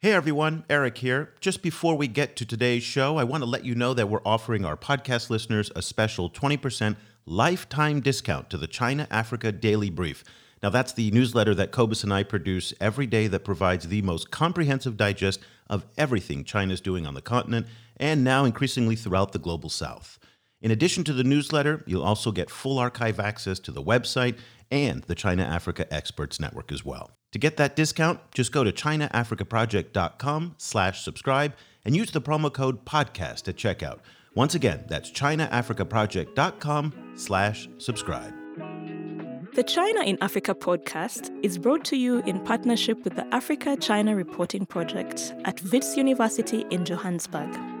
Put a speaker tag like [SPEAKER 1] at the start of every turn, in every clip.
[SPEAKER 1] Hey everyone, Eric here. Just before we get to today's show, I want to let you know that we're offering our podcast listeners a special 20% lifetime discount to the China Africa Daily Brief. Now, that's the newsletter that Cobus and I produce every day that provides the most comprehensive digest of everything China's doing on the continent and now increasingly throughout the global south. In addition to the newsletter, you'll also get full archive access to the website and the China Africa Experts Network as well. To get that discount, just go to chinaafricaproject.com slash subscribe and use the promo code podcast at checkout. Once again, that's chinaafricaproject.com slash subscribe.
[SPEAKER 2] The China in Africa podcast is brought to you in partnership with the Africa China Reporting Project at Wits University in Johannesburg.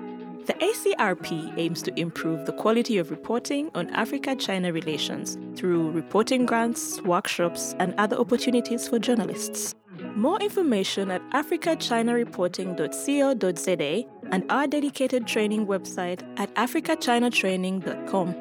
[SPEAKER 2] The ACRP aims to improve the quality of reporting on Africa China relations through reporting grants, workshops, and other opportunities for journalists. More information at africachinareporting.co.za and our dedicated training website at africachinatraining.com.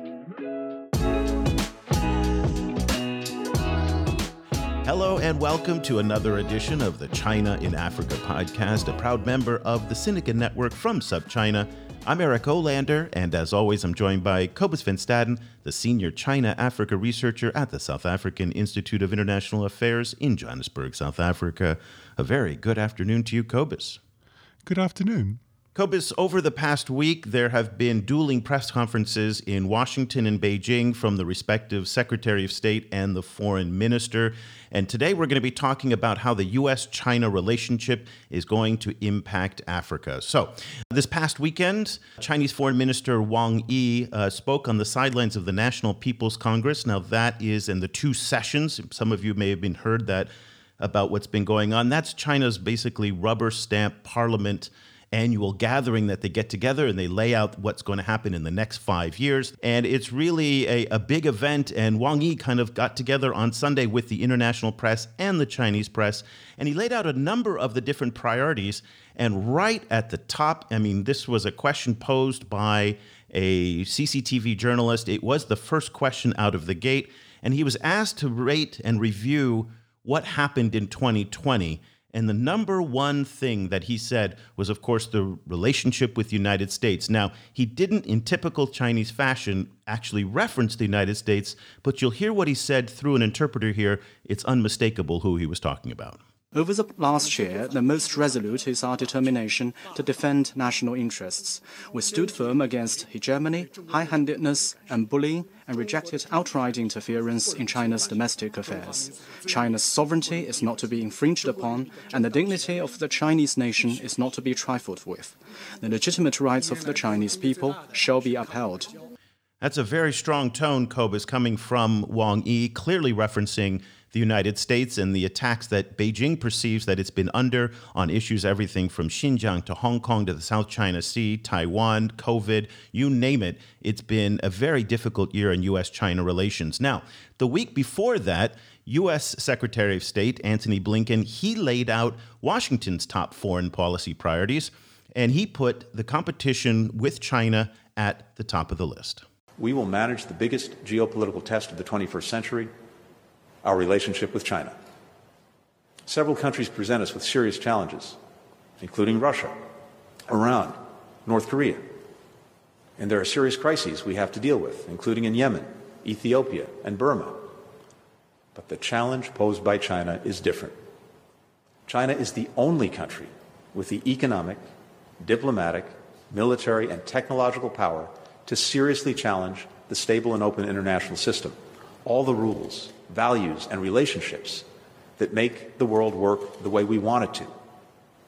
[SPEAKER 1] Hello and welcome to another edition of the China in Africa podcast, a proud member of the Sinica Network from SupChina. I'm Eric Olander, and as always, I'm joined by Cobus Van Staden, the senior China Africa researcher at the South African Institute of International Affairs in Johannesburg, South Africa. A very good afternoon to you, Cobus.
[SPEAKER 3] Good afternoon.
[SPEAKER 1] Cobus, over the past week, there have been dueling press conferences in Washington and Beijing from the respective Secretary of State and the Foreign Minister. And today we're going to be talking about how the U.S. China relationship is going to impact Africa. So, this past weekend, Chinese Foreign Minister Wang Yi uh, spoke on the sidelines of the National People's Congress. Now, that is in the two sessions. Some of you may have been heard that about what's been going on. That's China's basically rubber stamp parliament annual gathering that they get together and they lay out what's going to happen in the next five years. And it's really a, a big event. And Wang Yi kind of got together on Sunday with the international press and the Chinese press, and he laid out a number of the different priorities. And right at the top, I mean, this was a question posed by a CCTV journalist. It was the first question out of the gate. And he was asked to rate and review what happened in 2020. And the number one thing that he said was, of course, the relationship with the United States. Now, he didn't, in typical Chinese fashion, actually reference the United States, but you'll hear what he said through an interpreter here. It's unmistakable who he was talking about.
[SPEAKER 4] Over the last year, the most resolute is our determination to defend national interests. We stood firm against hegemony, high handedness, and bullying, and rejected outright interference in China's domestic affairs. China's sovereignty is not to be infringed upon, and the dignity of the Chinese nation is not to be trifled with. The legitimate rights of the Chinese people shall be upheld.
[SPEAKER 1] That's a very strong tone, Cobus, coming from Wang Yi, clearly referencing the United States and the attacks that Beijing perceives that it's been under on issues everything from Xinjiang to Hong Kong to the South China Sea, Taiwan, COVID, you name it. It's been a very difficult year in U.S. China relations. Now, the week before that, U.S. Secretary of State Antony Blinken, he laid out Washington's top foreign policy priorities, and he put the competition with China at the top of the list.
[SPEAKER 5] We will manage the biggest geopolitical test of the 21st century our relationship with China. Several countries present us with serious challenges, including Russia, Iran, North Korea. And there are serious crises we have to deal with, including in Yemen, Ethiopia, and Burma. But the challenge posed by China is different. China is the only country with the economic, diplomatic, military, and technological power to seriously challenge the stable and open international system. All the rules, values, and relationships that make the world work the way we want it to,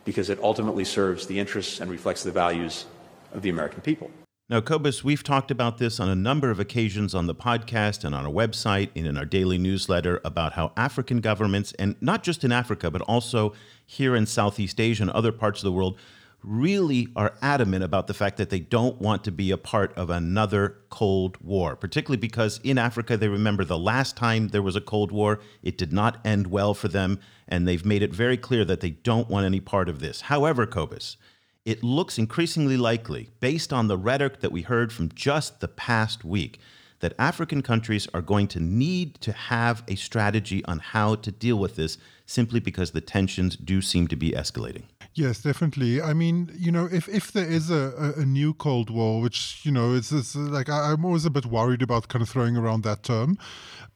[SPEAKER 5] because it ultimately serves the interests and reflects the values of the American people.
[SPEAKER 1] Now, Cobus, we've talked about this on a number of occasions on the podcast and on our website and in our daily newsletter about how African governments, and not just in Africa, but also here in Southeast Asia and other parts of the world, really are adamant about the fact that they don't want to be a part of another Cold War, particularly because in Africa, they remember the last time there was a Cold War, it did not end well for them, and they've made it very clear that they don't want any part of this. However, Cobus, it looks increasingly likely, based on the rhetoric that we heard from just the past week, that African countries are going to need to have a strategy on how to deal with this simply because the tensions do seem to be escalating.
[SPEAKER 3] Yes, definitely. I mean, you know, if, if there is a, a, a new Cold War, which, you know, it's, it's like I, I'm always a bit worried about kind of throwing around that term.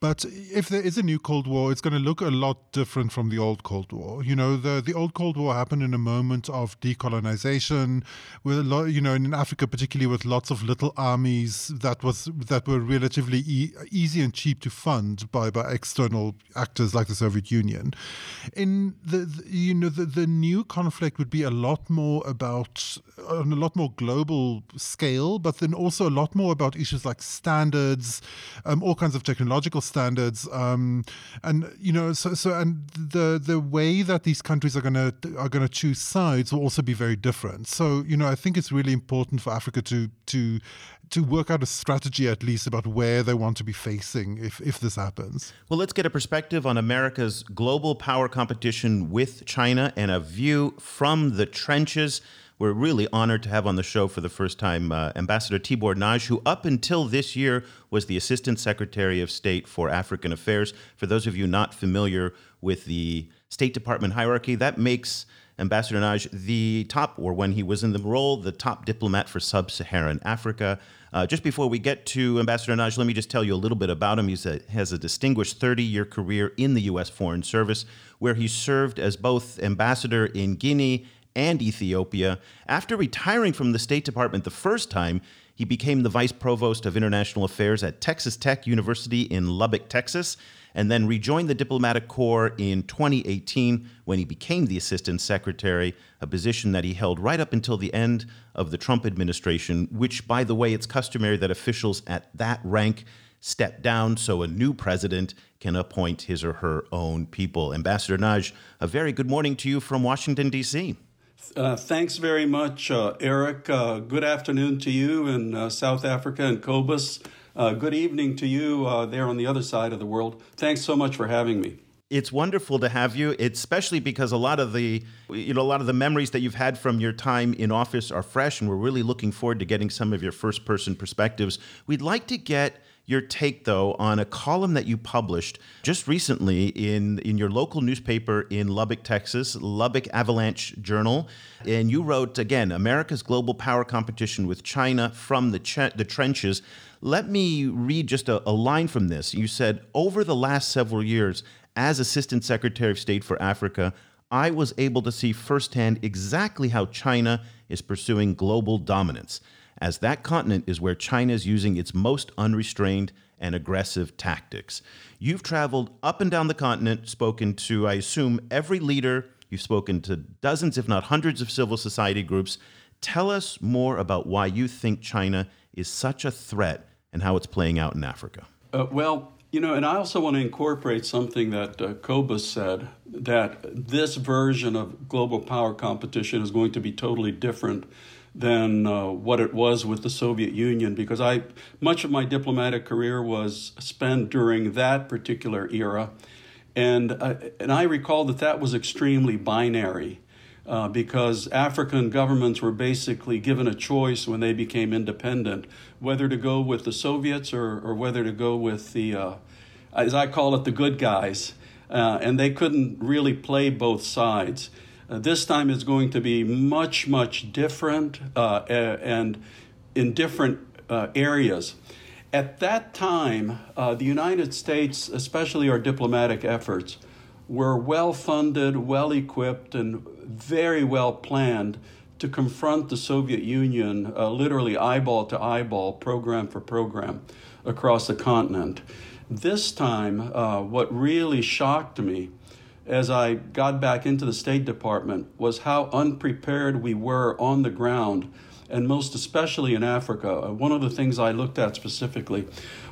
[SPEAKER 3] But if there is a new Cold War, it's going to look a lot different from the old Cold War. You know, the the old Cold War happened in a moment of decolonization, with a lot, you know, in Africa particularly, with lots of little armies that was that were relatively e- easy and cheap to fund by by external actors like the Soviet Union. In the, the you know the, the new conflict would be a lot more about on a lot more global scale, but then also a lot more about issues like standards, um, all kinds of technological standards, um, and you know, so so and the the way that these countries are gonna are gonna choose sides will also be very different. So you know, I think it's really important for Africa to to to work out a strategy at least about where they want to be facing if, if this happens.
[SPEAKER 1] Well, let's get a perspective on America's global power competition with China and a view from the trenches. We're really honored to have on the show for the first time uh, Ambassador Tibor Nagy, who up until this year was the Assistant Secretary of State for African Affairs. For those of you not familiar with the State Department hierarchy, that makes Ambassador Nagy the top, or when he was in the role, the top diplomat for sub Saharan Africa. Uh, just before we get to Ambassador Nagy, let me just tell you a little bit about him. He has a distinguished 30 year career in the U.S. Foreign Service, where he served as both ambassador in Guinea and Ethiopia. After retiring from the State Department the first time, he became the vice provost of international affairs at Texas Tech University in Lubbock, Texas, and then rejoined the diplomatic corps in 2018 when he became the assistant secretary, a position that he held right up until the end of the Trump administration, which, by the way, it's customary that officials at that rank step down so a new president can appoint his or her own people. Ambassador Nagy, a very good morning to you from Washington, D.C.
[SPEAKER 6] Uh, thanks very much, uh, Eric. Uh, good afternoon to you in uh, South Africa and Cobus. Uh, good evening to you there on the other side of the world. Thanks so much for having me.
[SPEAKER 1] It's wonderful to have you, especially because a lot of the you know a lot of the memories that you've had from your time in office are fresh, and we're really looking forward to getting some of your first person perspectives. We'd like to get your take though on a column that you published just recently in in your local newspaper in Lubbock, Texas, Lubbock Avalanche Journal, and you wrote again America's global power competition with China from the ch- the trenches. Let me read just a, a line from this. You said over the last several years, as Assistant Secretary of State for Africa. I was able to see firsthand exactly how China is pursuing global dominance as that continent is where China is using its most unrestrained and aggressive tactics. You've traveled up and down the continent, spoken to, I assume, every leader. You've spoken to dozens, if not hundreds, of civil society groups. Tell us more about why you think China is such a threat and how it's playing out in Africa.
[SPEAKER 6] Uh, well, you know, and I also want to incorporate something that uh, said that this version of global power competition is going to be totally different than uh, what it was with the Soviet Union because I much of my diplomatic career was spent during that particular era, and uh, and I recall that that was extremely binary. Uh, because African governments were basically given a choice when they became independent whether to go with the Soviets or, or whether to go with the, uh, as I call it, the good guys. Uh, and they couldn't really play both sides. Uh, this time is going to be much, much different uh, and in different uh, areas. At that time, uh, the United States, especially our diplomatic efforts, were well funded, well equipped, and very well planned to confront the Soviet Union uh, literally eyeball to eyeball, program for program, across the continent. This time, what really shocked me as I got back into the State Department was how unprepared we were on the ground, and most especially in Africa. Uh, one of the things I looked at specifically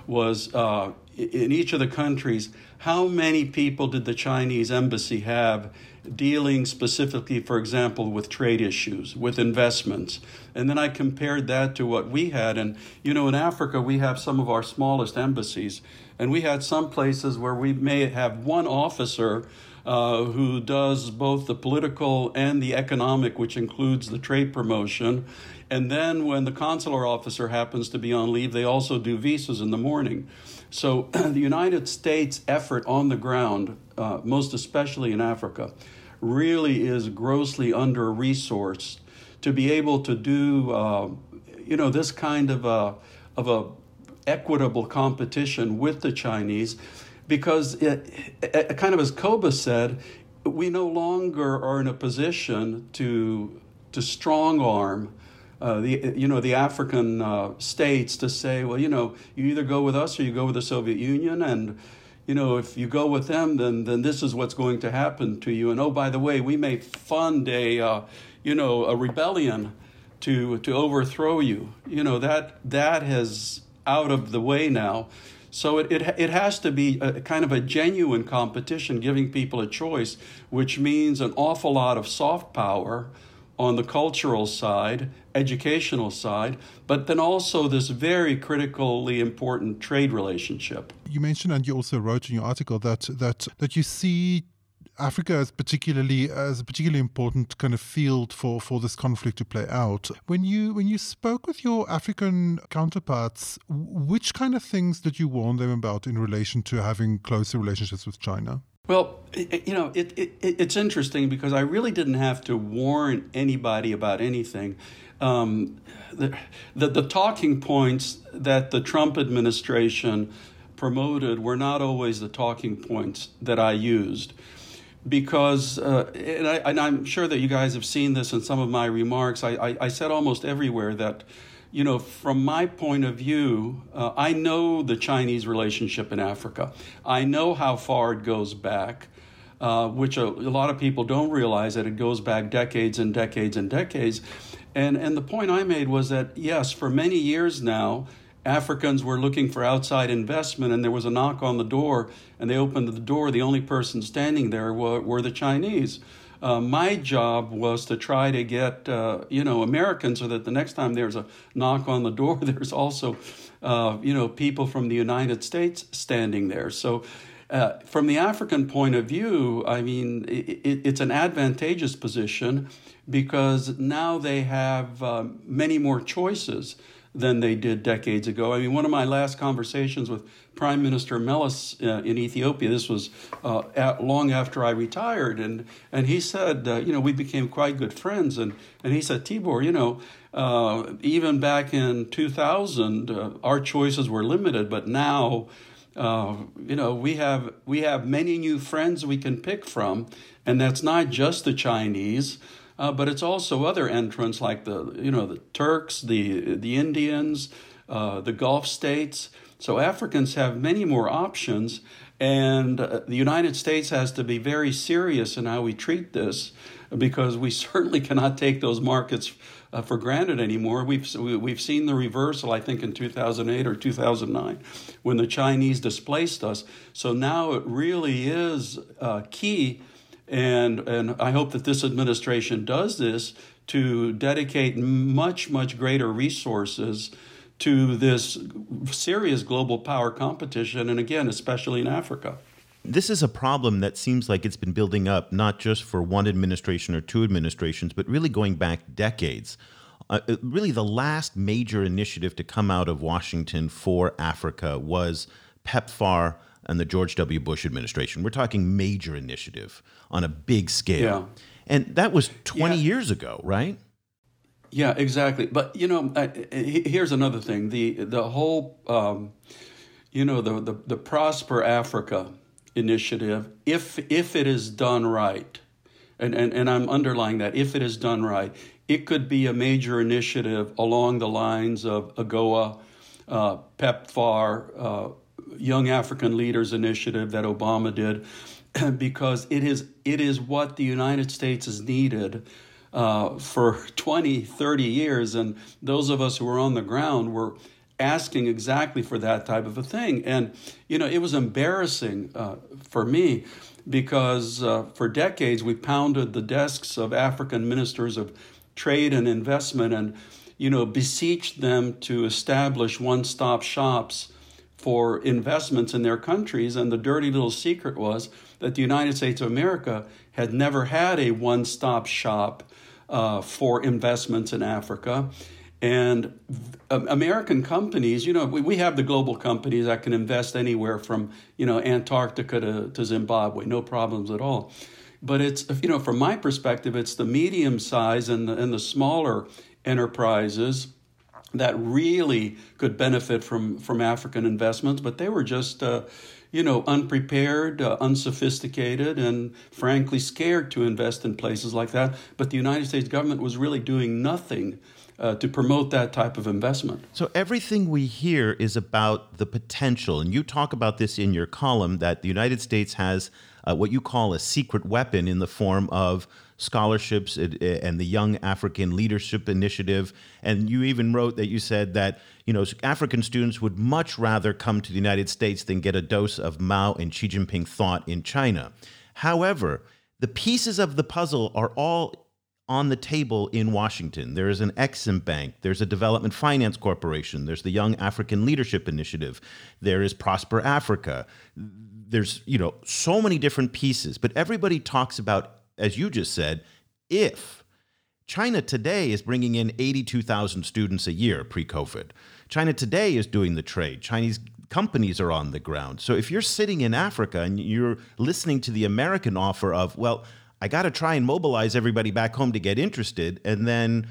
[SPEAKER 6] was uh, in each of the countries, how many people did the Chinese embassy have dealing specifically, for example, with trade issues, with investments? And then I compared that to what we had. And, you know, in Africa, we have some of our smallest embassies, and we had some places where we may have one officer uh, who does both the political and the economic, which includes the trade promotion. And then when the consular officer happens to be on leave, they also do visas in the morning. So the United States effort on the ground, uh, most especially in Africa, really is grossly under resourced to be able to do, uh, you know, this kind of a, of a equitable competition with the Chinese, because it, it, kind of as Cobus said, we no longer are in a position to to strong arm uh, the you know the African uh, states to say, well, you know, you either go with us or you go with the Soviet Union, and you know if you go with them, then then this is what's going to happen to you. And oh, by the way, we may fund a uh, you know a rebellion to to overthrow you. You know that that has out of the way now. So it, it, it has to be a kind of a genuine competition, giving people a choice, which means an awful lot of soft power on the cultural side, educational side, but then also this very critically important trade relationship.
[SPEAKER 3] You mentioned, and you also wrote in your article that that that you see Africa is particularly as a particularly important kind of field for, for this conflict to play out. When you when you spoke with your African counterparts, which kind of things did you warn them about in relation to having closer relationships with China?
[SPEAKER 6] Well, you know, it, it, it's interesting because I really didn't have to warn anybody about anything. Um, the, the, the talking points that the Trump administration promoted were not always the talking points that I used. Because, uh, and, I, am sure that you guys have seen this in some of my remarks, I, I, I said almost everywhere that you know, from my point of view, uh, I know the Chinese relationship in Africa. I know how far it goes back, uh, which a, a, lot of people don't realize that it goes back decades and decades and decades. And, and the point I made was that, yes, for many years now, Africans were looking for outside investment, and there was a knock on the door, and they opened the door. The only person standing there were, were the Chinese. Uh, my job was to try to get uh, you know Americans so that the next time there's a knock on the door, there's also uh, you know people from the United States standing there. So. Uh, from the African point of view, I mean, it, it's an advantageous position because now they have uh, many more choices than they did decades ago. I mean, one of my last conversations with Prime Minister Meles uh, in Ethiopia, this was uh, at, long after I retired, and, and he said, uh, you know, we became quite good friends. And, and he said, Tibor, you know, uh, even back in 2000, uh, our choices were limited, but now, uh, you know, we have, we have many new friends we can pick from, and that's not just the Chinese uh, but it's also other entrants like the you know the Turks, the the Indians, uh, the Gulf states. So Africans have many more options, and uh, the United States has to be very serious in how we treat this, because we certainly cannot take those markets. Uh, for granted anymore. We've we've seen the reversal, I think, in 2008 or 2009, when the Chinese displaced us. So now it really is uh, key and, and I hope that this administration does this to dedicate much, much greater resources to this serious global power competition, and again, especially in Africa.
[SPEAKER 1] This is a problem that seems like it's been building up not just for one administration or two administrations, but really going back decades. Uh, uh really, the last major initiative to come out of Washington for Africa was PEPFAR and the George W. Bush administration. We're talking major initiative on a big scale. Yeah. And that was 20 yeah. years ago, right?
[SPEAKER 6] Yeah, exactly. But you know, here's another thing: the the whole, um, you know, the, the the Prosper Africa initiative. If if it is done right, and, and and I'm underlying that, if it is done right, it could be a major initiative along the lines of AGOA, uh, PEPFAR, uh, Young African Leaders Initiative that Obama did, because it is it is what the United States has needed uh, for 20, 30 years, and those of us who were on the ground were asking exactly for that type of a thing. And you know, it was embarrassing uh, for me because uh, for decades we pounded the desks of African ministers of trade and investment and you know beseeched them to establish one-stop shops for investments in their countries. And the dirty little secret was that the United States of America had never had a one stop shop uh, for investments in Africa. And American companies, you know, we, we have the global companies that can invest anywhere from, you know, Antarctica to, to Zimbabwe, no problems at all. But it's, you know, from my perspective, it's the medium size and the, and the smaller enterprises that really could benefit from, from African investments, but they were just, uh, you know, unprepared, uh, unsophisticated, and frankly scared to invest in places like that. But the United States government was really doing nothing uh, to promote that type of investment.
[SPEAKER 1] So everything we hear is about the potential, and you talk about this in your column that the United States has uh, what you call a secret weapon in the form of scholarships and the Young African Leadership Initiative. And you even wrote that you said that you know African students would much rather come to the United States than get a dose of Mao and Xi Jinping thought in China. However, the pieces of the puzzle are all on the table in Washington. There is an Exim Bank, there's a Development Finance Corporation, there's the Young African Leadership Initiative, there is Prosper Africa. There's, you know, so many different pieces, but everybody talks about as you just said, if China today is bringing in 82,000 students a year pre-COVID. China today is doing the trade. Chinese companies are on the ground. So if you're sitting in Africa and you're listening to the American offer of, well, I got to try and mobilize everybody back home to get interested. And then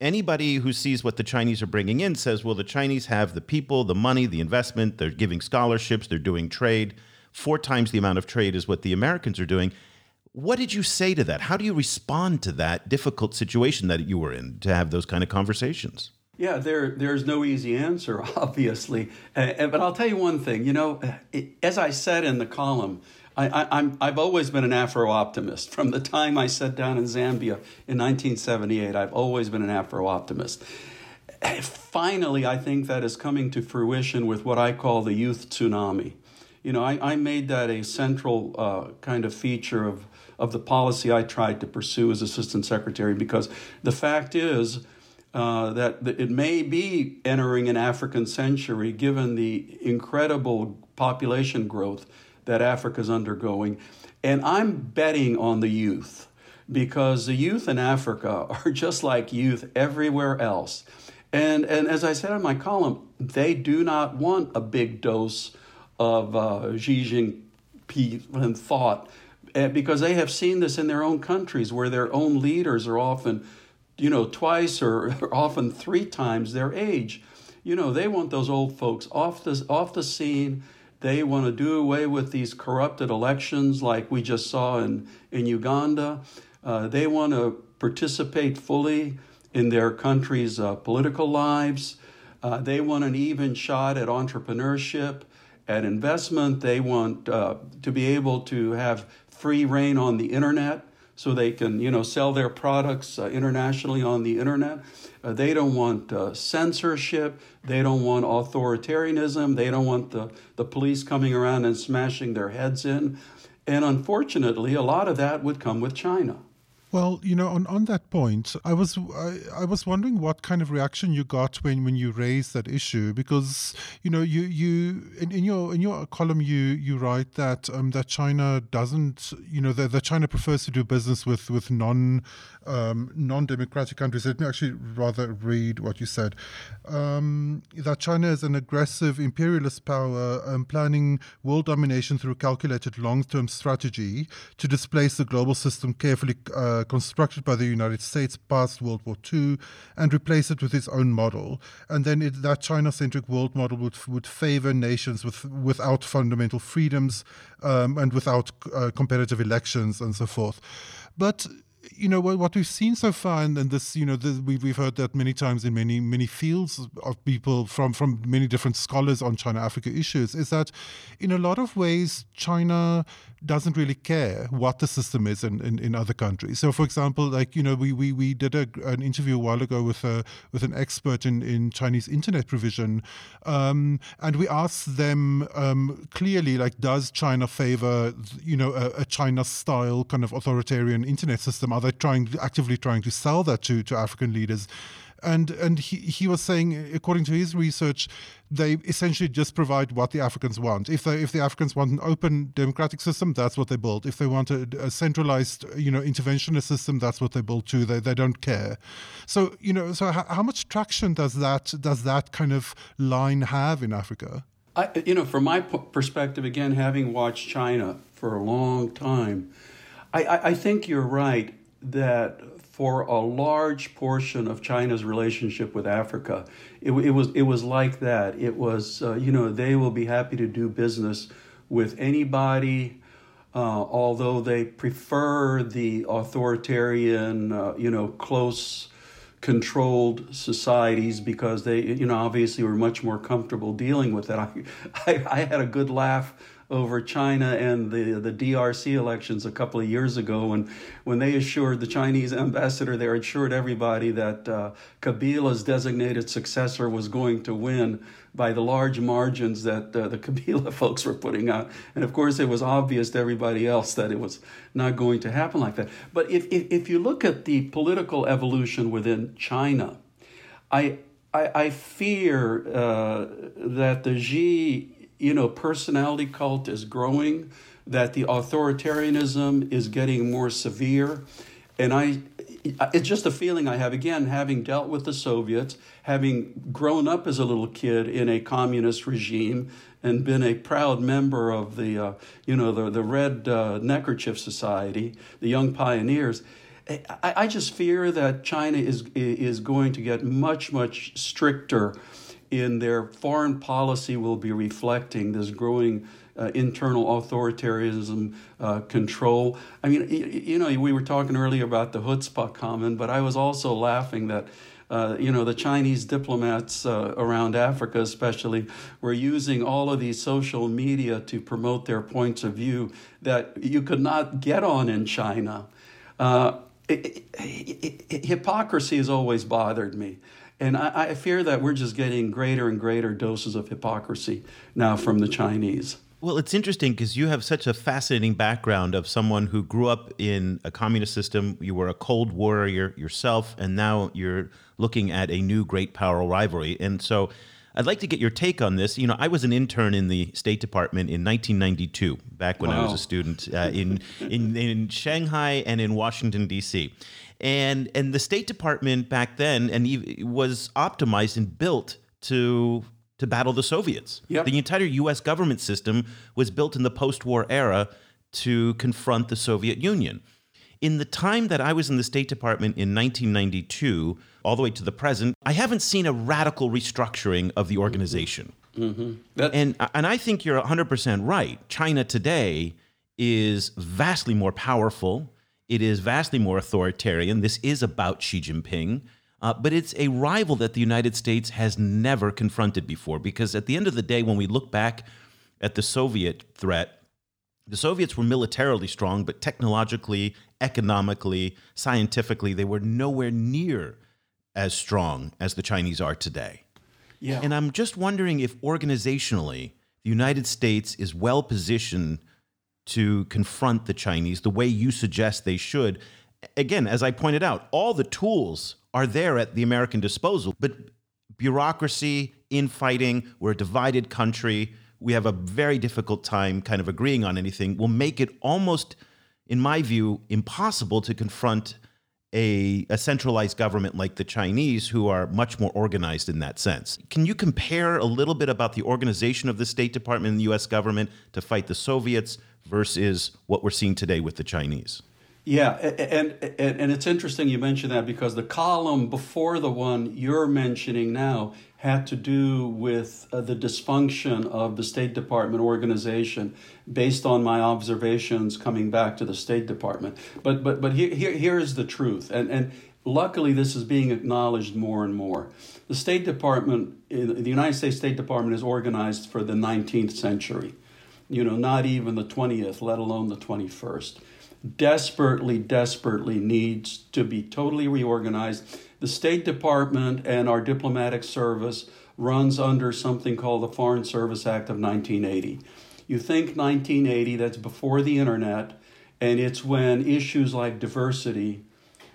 [SPEAKER 1] anybody who sees what the Chinese are bringing in says, well, the Chinese have the people, the money, the investment, they're giving scholarships, they're doing trade. Four times the amount of trade is what the Americans are doing. What did you say to that? How do you respond to that difficult situation that you were in to have those kind of conversations?
[SPEAKER 6] Yeah, there there's no easy answer, obviously. Uh, but I'll tell you one thing. You know, it, as I said in the column, I, I've always been an Afro optimist. From the time I sat down in Zambia in 1978, I've always been an Afro optimist. Finally, I think that is coming to fruition with what I call the youth tsunami. You know, I, I made that a central uh, kind of feature of, of the policy I tried to pursue as Assistant Secretary because the fact is, uh, that it may be entering an African century given the incredible population growth that Africa is undergoing. And I'm betting on the youth because the youth in Africa are just like youth everywhere else. And, and as I said in my column, they do not want a big dose of uh, Xi Jinping thought because they have seen this in their own countries where their own leaders are often, you know, twice or, or often three times their age. You know, they want those old folks off the, off the scene they want to do away with these corrupted elections like we just saw in, in Uganda. Uh, they want to participate fully in their country's uh, political lives. Uh, they want an even shot at entrepreneurship, at investment. They want uh, to be able to have free reign on the internet so they can, you know, sell their products uh, internationally on the internet. Uh, they don't want uh, censorship. They don't want authoritarianism. They don't want the, the police coming around and smashing their heads in. And unfortunately, a lot of that would come with China.
[SPEAKER 3] Well, you know, on, on that point, I was I, I was wondering what kind of reaction you got when, when you raised that issue because you know you you in, in your in your column you you write that um, that China doesn't you know that, that China prefers to do business with with non um, non democratic countries. Let me actually rather read what you said um, that China is an aggressive imperialist power um, planning world domination through calculated long term strategy to displace the global system carefully. Uh, uh, constructed by the United States past World War II and replace it with its own model. And then it, that China centric world model would, would favor nations with, without fundamental freedoms um, and without uh, competitive elections and so forth. But you know what, we've seen so far, and, and this, you know, this, we've we've heard that many times in many many fields of people from from many different scholars on China Africa issues, is that in a lot of ways China doesn't really care what the system is in, in, in other countries. So, for example, like you know, we we, we did a, an interview a while ago with a with an expert in, in Chinese internet provision, um, and we asked them um, clearly, like, does China favor you know a, a China style kind of authoritarian internet system? Are they trying actively trying to sell that to to African leaders? and and he he was saying, according to his research, they essentially just provide what the Africans want. If they if the Africans want an open democratic system, that's what they build. If they want a, a centralized, you know, interventionist system, that's what they build too. They they don't care. So you know, so how, how much traction does that does that kind of line have in Africa?
[SPEAKER 6] I, you know, from my perspective, again, having watched China for a long time, I, I, I think you're right that for a large portion of China's relationship with Africa, it, it was it was like that. It was uh, you know they will be happy to do business with anybody, uh, although they prefer the authoritarian, uh, you know, close controlled societies because they you know obviously were much more comfortable dealing with it. I I, I had a good laugh over China and the, the DRC elections a couple of years ago when, when they assured the Chinese ambassador there assured everybody that uh, Kabila's designated successor was going to win by the large margins that uh, the Kabila folks were putting out. And of course, it was obvious to everybody else that it was not going to happen like that. But if, if, if you look at the political evolution within China, I, I, I fear uh, that the Xi you know, personality cult is growing, that the authoritarianism is getting more severe. And I, it's just a feeling I have, again, having dealt with the Soviets, having grown up as a little kid in a communist regime and been a proud member of the, uh, you know, the, the Red uh, Neckerchief Society, the Young Pioneers. I, I just fear that China is, is going to get much, much stricter in their foreign policy will be reflecting this growing uh, internal authoritarianism uh, control. I mean, you, you, know, we were talking earlier about the chutzpah comment, but I was also laughing that. Uh, you know, the Chinese diplomats uh, around Africa, especially, were using all of these social media to promote their points of view that you could not get on in China. Uh, it, it, it, hypocrisy has always bothered me. And I, I fear that we're just getting greater and greater doses of hypocrisy now from the Chinese.
[SPEAKER 1] Well, it's interesting because you have such a fascinating background of someone who grew up in a communist system. You were a Cold Warrior yourself, and now you're looking at a new great power rivalry. And so I'd like to get your take on this. You know, I was an intern in the State Department in 1992, back when wow. I was a student uh, in, in, in Shanghai and in Washington, D.C and and the State Department back then and was optimized and built to to battle the Soviets. Yep. The entire U.S. government system was built in the post-war era to confront the Soviet Union. In the time that I was in the State Department in 1992, all the way to the present, I haven't seen a radical restructuring of the organization. Mm-hmm. And and I think you're 100% right. China today is vastly more powerful it is vastly more authoritarian. This is about Xi Jinping. Uh, but it's a rival that the United States has never confronted before because at the end of the day, when we look back at the Soviet threat, the Soviets were militarily strong, but technologically, economically, scientifically, they were nowhere near as strong as the Chinese are today. Yeah. And I'm just wondering if organizationally, the United States is well positioned to confront the Chinese the way you suggest they should. Again, as I pointed out, all the tools are there at the American disposal, but bureaucracy, infighting, we're a divided country, we have a very difficult time kind of agreeing on anything, will make it almost, in my view, impossible to confront a, a, centralized government like the Chinese, who are much more organized in that sense. Can you compare a little bit about the organization of the State Department and the US government to fight the Soviets versus what we're seeing today with the Chinese?
[SPEAKER 6] Yeah, and, and, and it's interesting you mentioned that because the column before the one you're mentioning now had to do with uh, the dysfunction of the State Department organization based on my observations coming back to the State Department. But but but here, here here's the truth, and and luckily this is being acknowledged more and more. The State Department, the United States State Department, is organized for the 19th century you know, not even the 20th, let alone the 21st. Desperately, desperately needs to be totally reorganized. The State Department and our diplomatic service runs under something called the Foreign Service Act of 1980. You think 1980, that's before the internet, and it's when issues like diversity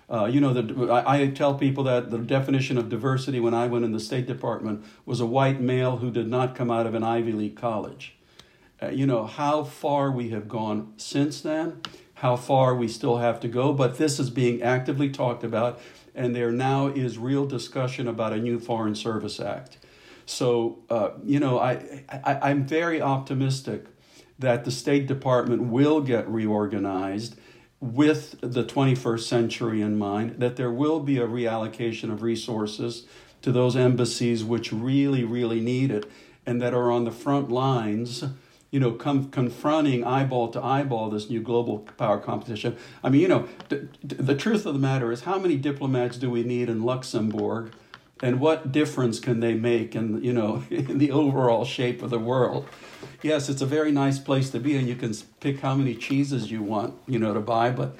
[SPEAKER 6] Uh, you know, the, I, I, tell people that the definition of diversity when I went in the State Department was a white male who did not come out of an Ivy League college. Uh, you know, how far we have gone since then, how far we still have to go, but this is being actively talked about, and there now is real discussion about a new Foreign Service Act. So, uh, you know, I, I, I'm very optimistic that the State Department will get reorganized with the 21st century in mind, that there will be a reallocation of resources to those embassies which really, really need it and that are on the front lines, you know, com- confronting eyeball to eyeball this new global power competition. I mean, you know, th- the truth of the matter is how many diplomats do we need in Luxembourg? And what difference can they make in, you know, in the overall shape of the world? yes, it's a very nice place to be, and you can pick how many cheeses you want, you know, to buy. But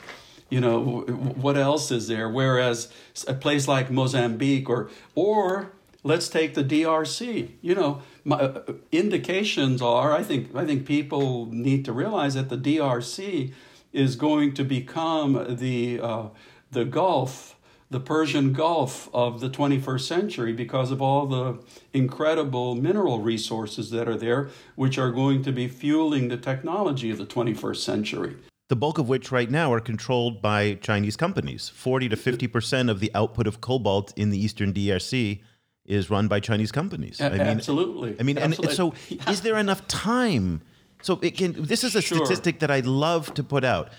[SPEAKER 6] you know, what else is there? Whereas a place like Mozambique or or let's take the DRC. You know, my, uh, indications are I think I think people need to realize that the DRC is going to become the uh, the Gulf the Persian Gulf of the 21st century because of all the incredible mineral resources that are there, which are going to be fueling the technology of the 21st century.
[SPEAKER 1] The bulk of which right now are controlled by Chinese companies. 40 to 50% of the output of cobalt in the eastern DRC is run by Chinese companies.
[SPEAKER 6] I mean, absolutely.
[SPEAKER 1] I mean,
[SPEAKER 6] absolutely.
[SPEAKER 1] and so is there enough time? So it can, this is a sure. statistic that I love to put out.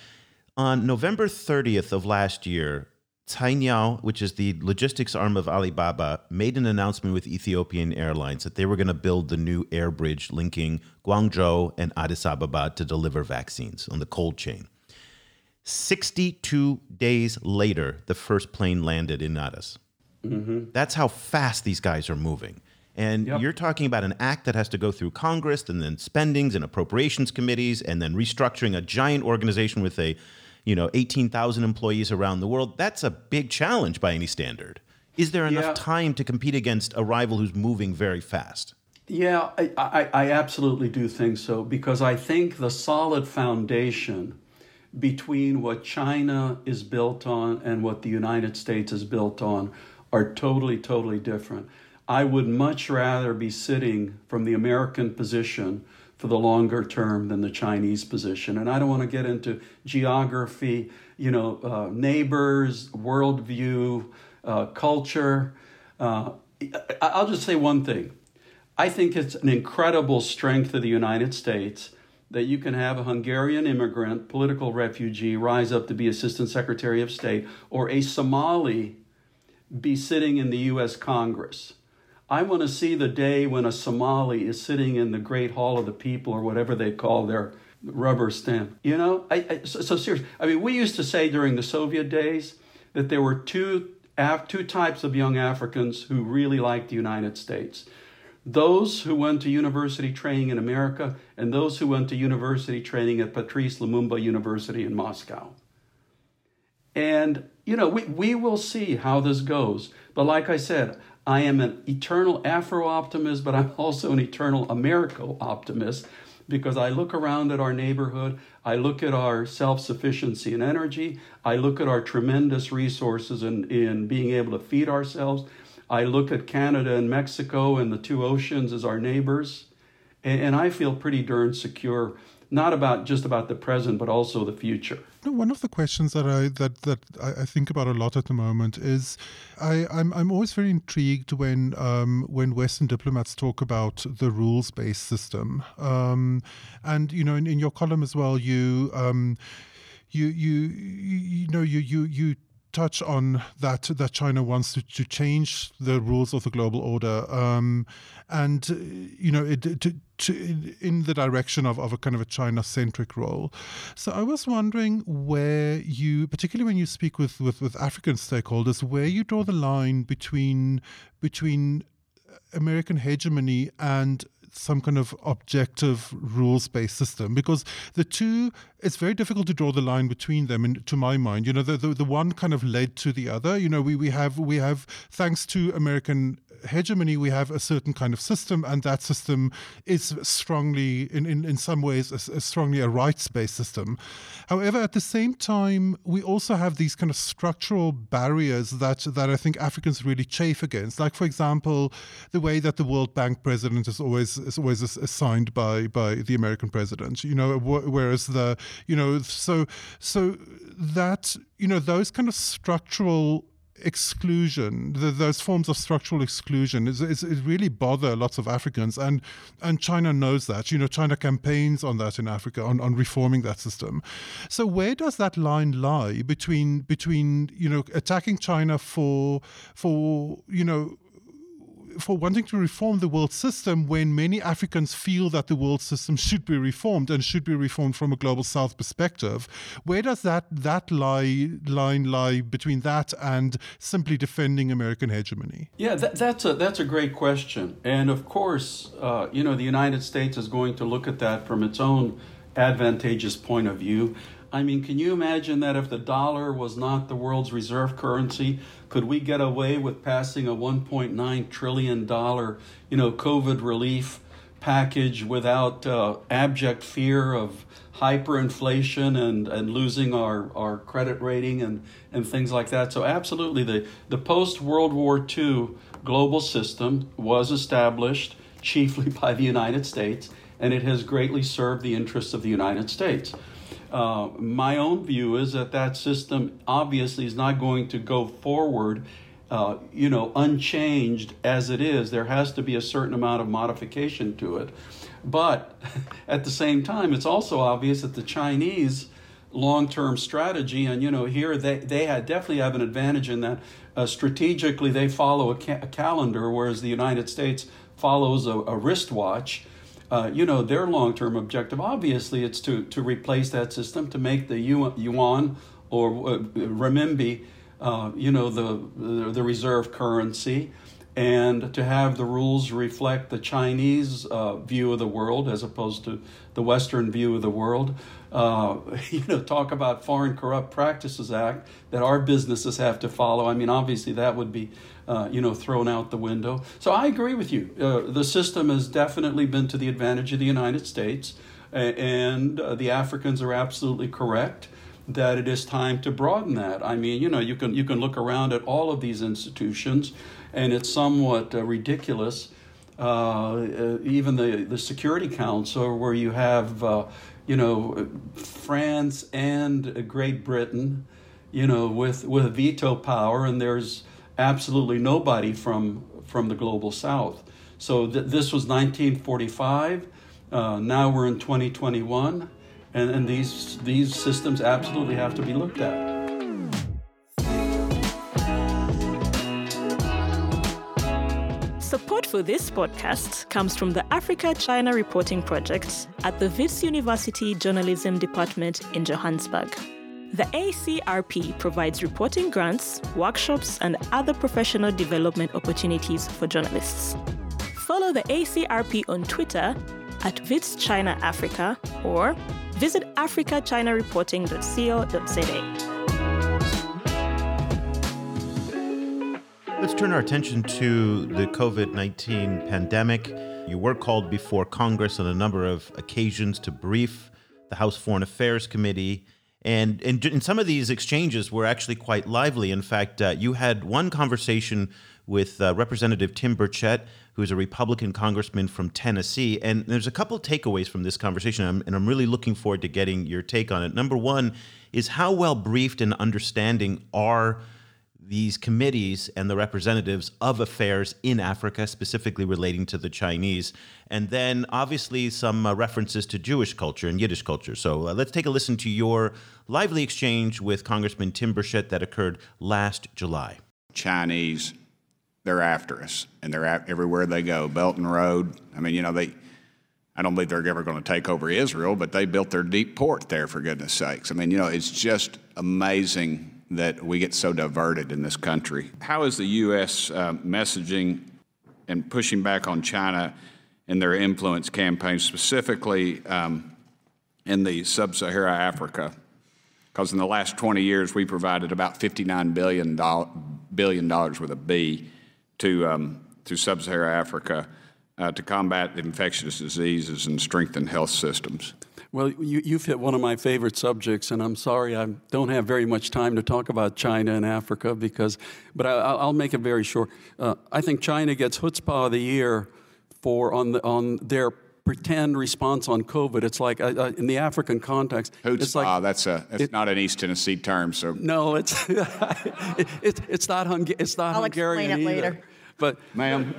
[SPEAKER 1] On November 30th of last year, Cainiao, which is the logistics arm of Alibaba, made an announcement with Ethiopian Airlines that they were going to build the new air bridge linking Guangzhou and Addis Ababa to deliver vaccines on the cold chain. 62 days later, the first plane landed in Addis. Mm-hmm. That's how fast these guys are moving. And yep. you're talking about an act that has to go through Congress and then spendings and appropriations committees and then restructuring a giant organization with a you know 18,000 employees around the world. That's a big challenge by any standard. Is there enough yeah. time to compete against a rival who's moving very fast?
[SPEAKER 6] Yeah, I, I, I absolutely do think so because I think the solid foundation between what China is built on and what the United States is built on are totally, totally different. I would much rather be sitting from the American position for the longer term than the Chinese position. And I don't want to get into geography, you know, uh, neighbors, worldview, uh, culture. Uh, I'll just say one thing. I think it's an incredible strength of the United States that you can have a Hungarian immigrant, political refugee, rise up to be Assistant Secretary of State, or a Somali be sitting in the US Congress. I want to see the day when a Somali is sitting in the Great Hall of the People or whatever they call their rubber stamp. You know, I, I so, so serious. I mean, we used to say during the Soviet days that there were two two types of young Africans who really liked the United States. Those who went to university training in America and those who went to university training at Patrice Lumumba University in Moscow. And, you know, we, we will see how this goes. But like I said, I am an eternal Afro optimist, but I'm also an eternal Americo optimist because I look around at our neighborhood, I look at our self sufficiency in energy, I look at our tremendous resources in, in being able to feed ourselves. I look at Canada and Mexico and the two oceans as our neighbors, and, and I feel pretty darn secure not about just about the present, but also the future.
[SPEAKER 3] One of the questions that I that that I think about a lot at the moment is, I, I'm I'm always very intrigued when um, when Western diplomats talk about the rules based system, um, and you know in, in your column as well you. Um, you, you you know you you you touch on that that China wants to, to change the rules of the global order, um, and you know it, to, to, in the direction of, of a kind of a China centric role. So I was wondering where you, particularly when you speak with, with, with African stakeholders, where you draw the line between between American hegemony and some kind of objective rules based system because the two it's very difficult to draw the line between them and to my mind you know the, the, the one kind of led to the other you know we, we have we have thanks to american hegemony, we have a certain kind of system, and that system is strongly, in, in, in some ways, a, a strongly a rights based system. However, at the same time, we also have these kind of structural barriers that, that I think Africans really chafe against. Like, for example, the way that the World Bank president is always is always assigned by by the American president. You know, whereas the you know so so that you know those kind of structural exclusion, the, those forms of structural exclusion, is, is, is, really bother lots of Africans, and and China knows that. You know, China campaigns on that in Africa on, on reforming that system. So where does that line lie between between you know attacking China for for you know for wanting to reform the world system when many Africans feel that the world system should be reformed and should be reformed from a global south perspective. Where does that that lie line lie between that and simply defending American hegemony?
[SPEAKER 6] Yeah, that, that's a that's a great question, and of course, uh, you know, the United States is going to look at that from its own advantageous point of view. I mean, can you imagine that if the dollar was not the world's reserve currency, could we get away with passing a 1.9 trillion dollar, you know, COVID relief package without uh, abject fear of hyperinflation and, and losing our, our credit rating and, and things like that. So absolutely the, the post World War II global system was established chiefly by the United States and it has greatly served the interests of the United States. Uh, my own view is that that system obviously is not going to go forward, uh, you know, unchanged as it is. There has to be a certain amount of modification to it. But at the same time, it's also obvious that the Chinese long-term strategy, and you know, here they they had, definitely have an advantage in that uh, strategically they follow a, ca- a, calendar, whereas the United States follows a, a wristwatch uh, you know, their long term objective, obviously, it's to, to replace that system, to make the yuan or uh, renminbi, uh, you know, the, the reserve currency, and to have the rules reflect the Chinese uh, view of the world as opposed to the Western view of the world. Uh, you know, talk about Foreign Corrupt Practices Act that our businesses have to follow. I mean, obviously, that would be uh, you know, thrown out the window. So I agree with you. Uh, the system has definitely been to the advantage of the United States, and uh, the Africans are absolutely correct that it is time to broaden that. I mean, you know, you can you can look around at all of these institutions, and it's somewhat uh, ridiculous. Uh, uh, even the the Security Council, where you have you know France and Great Britain, you know, with with veto power, and there's absolutely nobody from from the global south. So th- this was 1945. Uh, now we're in 2021, and, and these these systems absolutely have to be looked at.
[SPEAKER 2] For this podcast comes from the Africa China Reporting Project at the Wits University Journalism Department in Johannesburg. The ACRP provides reporting grants, workshops, and other professional development opportunities for journalists. Follow the ACRP on Twitter at Wits China Africa or visit africachinareporting.co.za.
[SPEAKER 1] Let's turn our attention to the COVID 19 pandemic. You were called before Congress on a number of occasions to brief the House Foreign Affairs Committee and, and, and some of these exchanges were actually quite lively. In fact, uh, you had one conversation with uh, Representative Tim Burchett, who is a Republican congressman from Tennessee. And there's a couple takeaways from this conversation, and I'm really looking forward to getting your take on it. Number one is how well briefed and understanding are these committees and the representatives of affairs in Africa, specifically relating to the Chinese. And then obviously some uh, references to Jewish culture and Yiddish culture. So uh, let's take a listen to your lively exchange with Congressman Tim Burchett that occurred last July.
[SPEAKER 7] Chinese, they're after us, and they're at everywhere they go. Belt and Road. I mean, you know, they. I don't believe they're ever going to take over Israel, but they built their deep port there, for goodness sakes. I mean, you know, it's just amazing that we get so diverted in this country. How is the U.S. Uh, messaging and pushing back on China in their influence campaign, specifically um, in the sub Saharan Africa? Because in the last 20 years, we provided about $59 billion, billion dollars with a B to, um, to sub Saharan Africa uh, to combat infectious diseases and strengthen health systems.
[SPEAKER 6] Well, you, have hit one of my favorite subjects, and I'm sorry I don't have very much time to talk about China and Africa because, but I, will make it very short. Uh, I think China gets chutzpah of the year for on the, on their pretend response on COVID. It's like uh, uh, in the African context.
[SPEAKER 7] Chutzpah,
[SPEAKER 6] it's like,
[SPEAKER 7] that's a it's it, not an East Tennessee term. So
[SPEAKER 6] no, it's it, it, it's not Hung, it's not
[SPEAKER 8] I'll
[SPEAKER 6] Hungarian
[SPEAKER 8] explain
[SPEAKER 6] it
[SPEAKER 8] either.
[SPEAKER 6] Later. But
[SPEAKER 7] ma'am.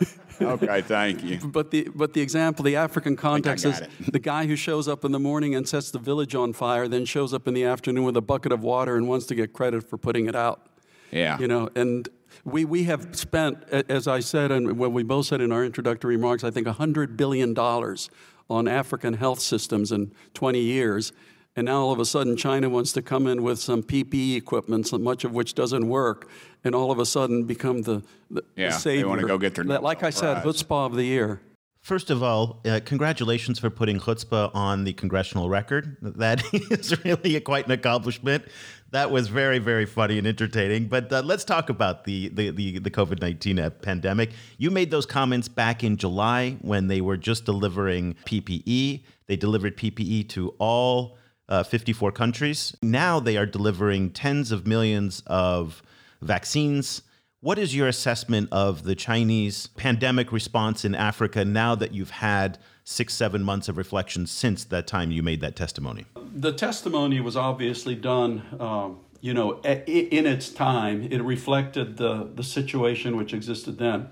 [SPEAKER 7] okay, thank you.
[SPEAKER 6] But the but the example, the African context is the guy who shows up in the morning and sets the village on fire, then shows up in the afternoon with a bucket of water and wants to get credit for putting it out.
[SPEAKER 7] Yeah.
[SPEAKER 6] You know, and we, we have spent, as I said, and what we both said in our introductory remarks, I think $100 billion on African health systems in 20 years. And now all of a sudden, China wants to come in with some PPE equipment, so much of which doesn't work, and all of a sudden become the, the,
[SPEAKER 7] yeah,
[SPEAKER 6] the savior.
[SPEAKER 7] they want to go get their
[SPEAKER 6] Like I said, chutzpah of the year.
[SPEAKER 1] First of all, uh, congratulations for putting chutzpah on the congressional record. That is really a, quite an accomplishment. That was very, very funny and entertaining. But uh, let's talk about the the, the, the COVID nineteen uh, pandemic. You made those comments back in July when they were just delivering PPE. They delivered PPE to all uh, 54 countries. Now they are delivering tens of millions of vaccines what is your assessment of the Chinese pandemic response in Africa now that you've had six, seven months of reflection since that time you made that testimony?
[SPEAKER 6] The testimony was obviously done, um, you know, in its time. It reflected the, the situation which existed then.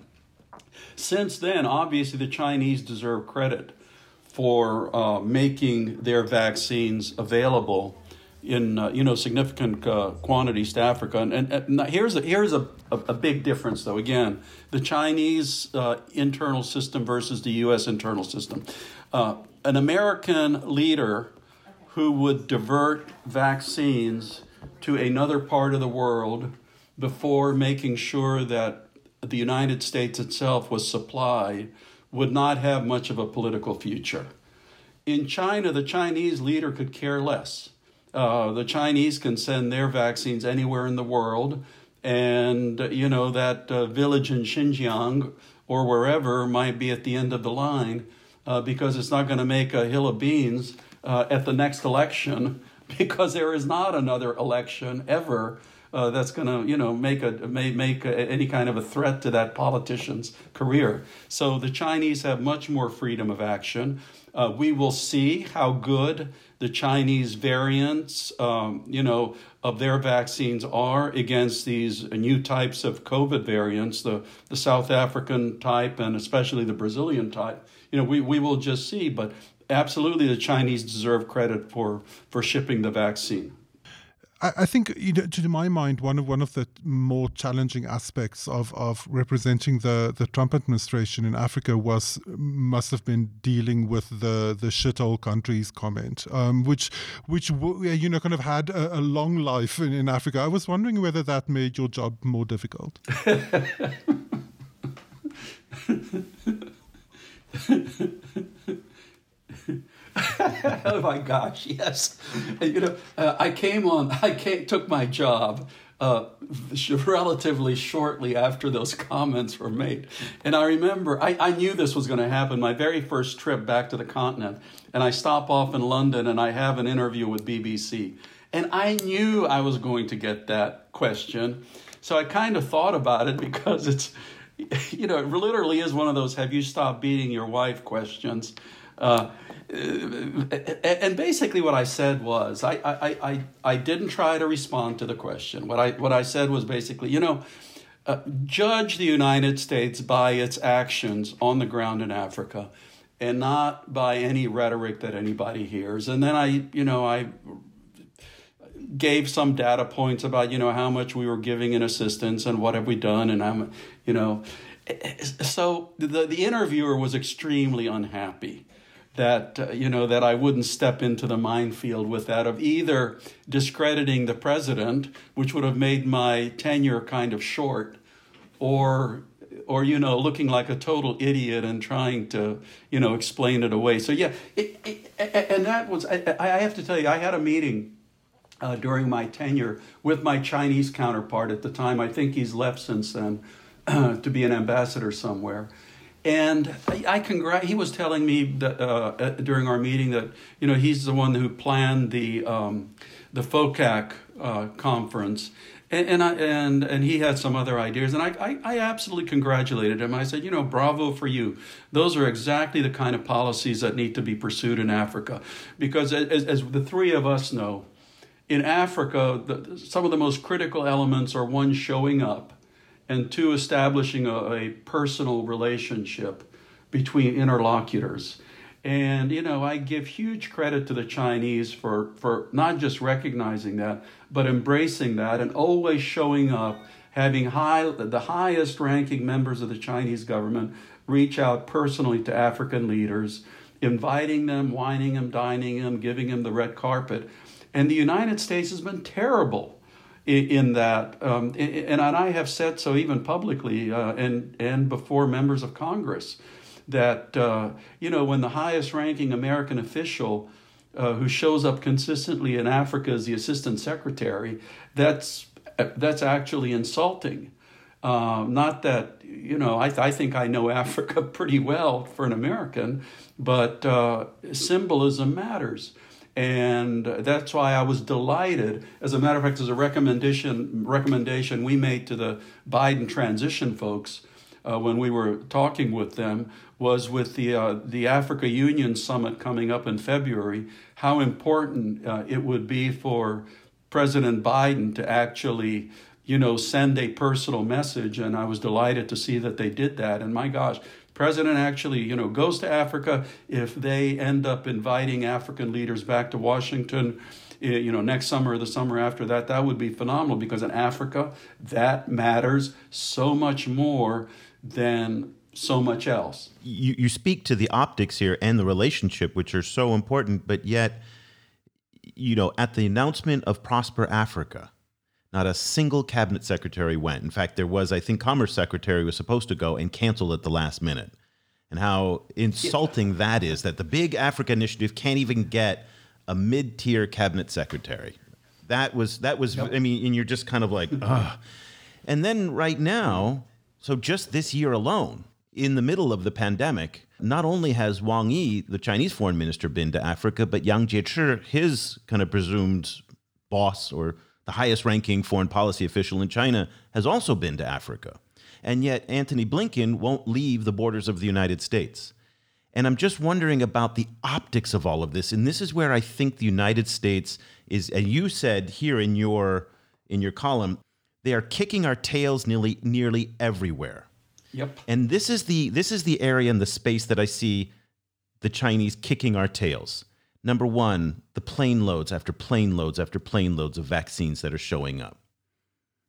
[SPEAKER 6] Since then, obviously, the Chinese deserve credit for uh, making their vaccines available in uh, you know significant uh, quantities to Africa. And, and, and, here's a, here's a, a, a, big difference, though. Again, the Chinese uh, internal system versus the U.S. internal system. Uh, an American leader who would divert vaccines to another part of the world before making sure that the United States itself was supplied would not have much of a political future. In China, the Chinese leader could care less uh, the Chinese can send their vaccines anywhere in the world, and you know that uh, village in Xinjiang or wherever might be at the end of the line uh, because it's not going to make a hill of beans uh, at the next election because there is not another election ever. Uh, that's going to, you know, make a may make a, any kind of a threat to that politician's career. So the Chinese have much more freedom of action. Uh, we will see how good the Chinese variants, um, you know, of their vaccines are against these new types of COVID variants, the, the South African type and especially the Brazilian type. You know, we, we will just see, but absolutely the Chinese deserve credit for, for shipping the vaccine.
[SPEAKER 3] I, think, you know, to my mind, one of one of the more challenging aspects of, of representing the, the Trump administration in Africa was must have been dealing with the the shithole countries comment, um, which which you know kind of had a, a long life in, in Africa. I was wondering whether that made your job more difficult.
[SPEAKER 6] oh my gosh, yes. You know, uh, I came on, I came, took my job uh, relatively shortly after those comments were made. And I remember, I, I knew this was going to happen. My very first trip back to the continent, and I stop off in London and I have an interview with BBC. And I knew I was going to get that question. So I kind of thought about it because it's, you know, it literally is one of those have you stopped beating your wife questions. Uh, Uh, uh, and basically what I said was I, I, I, I didn't try to respond to the question. What I, what I said was basically, you know, uh, judge the United States by its actions on the ground in Africa and not by any rhetoric that anybody hears. And then I, you know, I gave some data points about, you know, how much we were giving in assistance and what have we done and how, you know. Uh, so the, the interviewer was extremely unhappy that uh, you know that I wouldn't step into the minefield with that of either discrediting the president, which would have made my tenure kind of short, or or you know looking like a total idiot and trying to you know explain it away. So yeah, it, it, and that was I, I, have to tell you I had a meeting. Uh, during my tenure with my Chinese counterpart at the time, I think he's left since then, to be an ambassador somewhere. And I, I congrat. He was telling me that uh, during our meeting that you know he's the one who planned the um, the FOCAC uh, conference, and and, I, and and he had some other ideas, and I, I, I absolutely congratulated him. I said, you know, bravo for you. Those are exactly the kind of policies that need to be pursued in Africa, because as, as the three of us know, in Africa, the, some of the most critical elements are one showing up and two, establishing a, a personal relationship between interlocutors. And you know, I give huge credit to the Chinese for for not just recognizing that, but embracing that and always showing up, having high the highest ranking members of the Chinese government reach out personally to African leaders, inviting them, wining them, dining them, giving them the red carpet. And the United States has been terrible in, that. Um, and I have said so even publicly uh, and, and before members of Congress that, uh, you know, when the highest ranking American official uh, who shows up consistently in Africa as the assistant secretary, that's, that's actually insulting. Uh, not that, you know, I, I think I know Africa pretty well for an American, but uh, symbolism matters. And that's why I was delighted. As a matter of fact, as a recommendation, recommendation we made to the Biden transition folks uh, when we were talking with them was with the uh, the Africa Union summit coming up in February. How important uh, it would be for President Biden to actually, you know, send a personal message. And I was delighted to see that they did that. And my gosh, president actually, you know, goes to Africa, if they end up inviting African leaders back to Washington, eh, you know, next summer or the summer after that, that would be phenomenal because in Africa, that matters so much more than so much else.
[SPEAKER 1] You, you speak to the optics here and the relationship, which are so important, but yet, you know, at the announcement of Prosper Africa, not a single cabinet secretary went. In fact, there was, I think, Commerce Secretary was supposed to go and canceled at the last minute. And how insulting yeah. that is that the big Africa initiative can't even get a mid-tier cabinet secretary. That was that was yep. I mean, and you're just kind of like, mm-hmm. ugh. And then right now, so just this year alone, in the middle of the pandemic, not only has Wang Yi, the Chinese foreign minister, been to Africa, but Yang Jiechi, his kind of presumed boss or the highest ranking foreign policy official in China, has also been to Africa. And yet, Antony Blinken won't leave the borders of the United States. And I'm just wondering about the optics of all of this. And this is where I think the United States is, and you said here in your in your column, they are kicking our tails nearly nearly everywhere.
[SPEAKER 6] Yep.
[SPEAKER 1] And this is the this is the area and the space that I see the Chinese kicking our tails. Number one, the plane loads after plane loads after plane loads of vaccines that are showing up.